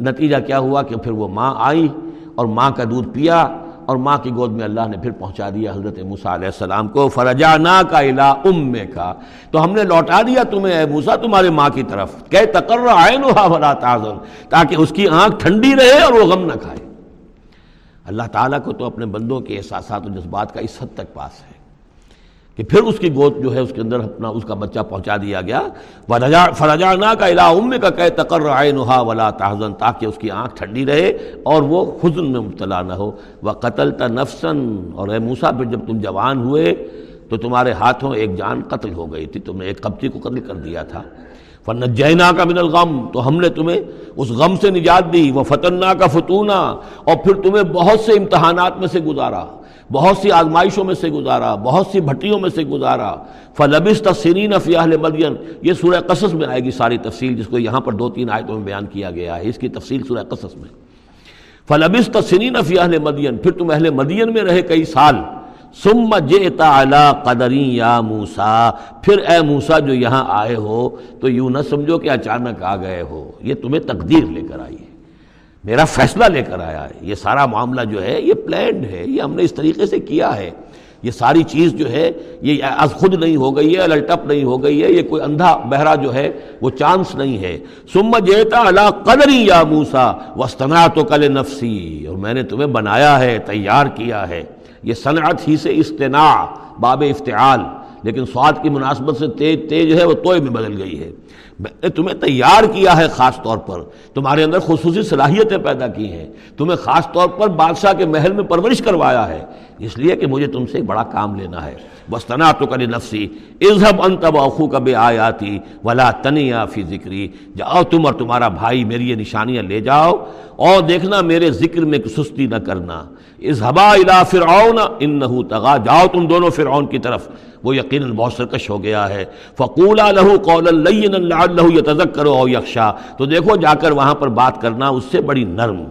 Speaker 1: نتیجہ کیا ہوا کہ پھر وہ ماں آئی اور ماں کا دودھ پیا اور ماں کی گود میں اللہ نے پھر پہنچا دیا حضرت موسیٰ علیہ السلام کو فرجا نا کا الا ام کا تو ہم نے لوٹا دیا تمہیں، اے موسیٰ، تمہارے ماں کی طرف۔ کہ تقرر آئے نو تازن تاکہ اس کی آنکھ ٹھنڈی رہے اور وہ غم نہ کھائے۔ اللہ تعالیٰ کو تو اپنے بندوں کے احساسات و جذبات کا اس حد تک پاس ہے۔ کہ پھر اس کی گود جو ہے اس کے اندر اپنا اس کا بچہ پہنچا دیا گیا۔ فرجا نا کا الا ام کا کہ تقرر نہا ولا تحزن تاکہ اس کی آنکھ ٹھنڈی رہے اور وہ حزن میں مبتلا نہ ہو۔ وہ قتل نفسن اور اے موسا پھر جب تم جوان ہوئے تو تمہارے ہاتھوں ایک جان قتل ہو گئی تھی۔ تم نے ایک قبطی کو قتل کر دیا تھا۔ فن جینا کا من الغم تو ہم نے تمہیں اس غم سے نجات دی وہ فتنا کا فتونہ اور پھر تمہیں بہت سے امتحانات میں سے گزارا، بہت سی آزمائشوں میں سے گزارا، بہت سی بھٹیوں میں سے گزارا۔ فلبس تسرین فی اہل مدین یہ سورہ قصص میں آئے گی ساری تفصیل جس کو یہاں پر دو تین آیتوں میں بیان کیا گیا ہے، اس کی تفصیل سورہ قصص میں۔ فلبس تسرین فی اہل مدین پھر تم اہل مدین میں رہے کئی سال۔ سم جیتا علا قدری یا موسا پھر اے موسا جو یہاں آئے ہو، تو یوں نہ سمجھو کہ اچانک آ گئے ہو۔ یہ تمہیں تقدیر لے کر آئی ہے۔ میرا فیصلہ لے کر آیا ہے۔ یہ سارا معاملہ جو ہے، یہ پلینڈ ہے۔ یہ ہم نے اس طریقے سے کیا ہے۔ یہ ساری چیز جو ہے، یہ از خود نہیں ہو گئی ہے الٹپ نہیں ہو گئی ہے۔ یہ کوئی اندھا بہرا جو ہے، وہ چانس نہیں ہے۔ سم جیتا اللہ قدری یا موسا وسطنا تو کل نفسی اور میں نے تمہیں بنایا ہے، تیار کیا ہے۔ یہ صنعت ہی سے استناع باب افتعال۔ لیکن سواد کی مناسبت سے تیز تیز ہے، وہ توئے میں بدل گئی ہے۔ میں نے تمہیں تیار کیا ہے خاص طور پر۔ تمہارے اندر خصوصی صلاحیتیں پیدا کی ہیں۔ تمہیں خاص طور پر بادشاہ کے محل میں پرورش کروایا ہے۔ اس لیے کہ مجھے تم سے ایک بڑا کام لینا ہے۔ بس تنا تو کری نفسی اظہب انتب اخو کب آیاتی ولا تنیا فی ذکری جاؤ تم اور تمہارا بھائی میری یہ نشانیاں لے جاؤ۔ اور دیکھنا میرے ذکر میں سستی نہ کرنا۔ اظہبا الا فرعون انہو تغا، جاؤ تم دونوں فرعون کی طرف۔ وہ یقیناً بہت سرکش ہو گیا ہے۔ فقولا لہو قول لعلہ یتذکر او یخشا۔ تو دیکھو، جا کر وہاں پر بات کرنا اس سے بڑی نرم۔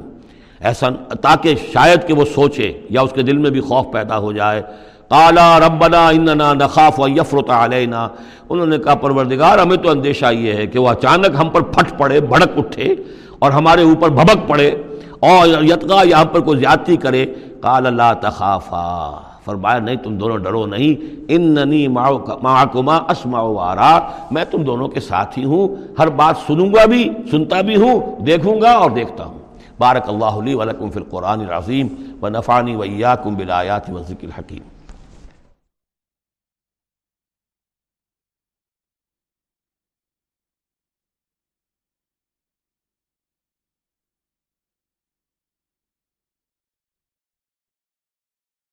Speaker 1: ایسا تاکہ شاید کہ وہ سوچے یا اس کے دل میں بھی خوف پیدا ہو جائے۔ قالا ربنا اننا نخاف و یفرط علینا۔ انہوں نے کہا، پروردگار، ہمیں تو اندیشہ یہ ہے کہ وہ اچانک ہم پر پھٹ پڑے، بھڑک اٹھے اور ہمارے اوپر بھبک پڑے۔ اور یتگا یہاں پر کوئی زیادتی کرے۔ قال اللہ تخافا۔ فرمایا، نہیں، تم دونوں ڈرو نہیں۔ ان ننی اسمع وارا۔ میں تم دونوں کے ساتھ ہی ہوں۔ ہر بات سنوں گا بھی، سنتا بھی ہوں، دیکھوں گا اور دیکھتا ہوں۔ بارک اللہ لی ولکم فی القرآن العظیم و نفانی ویاکم بالآیات و ذکر الحکیم۔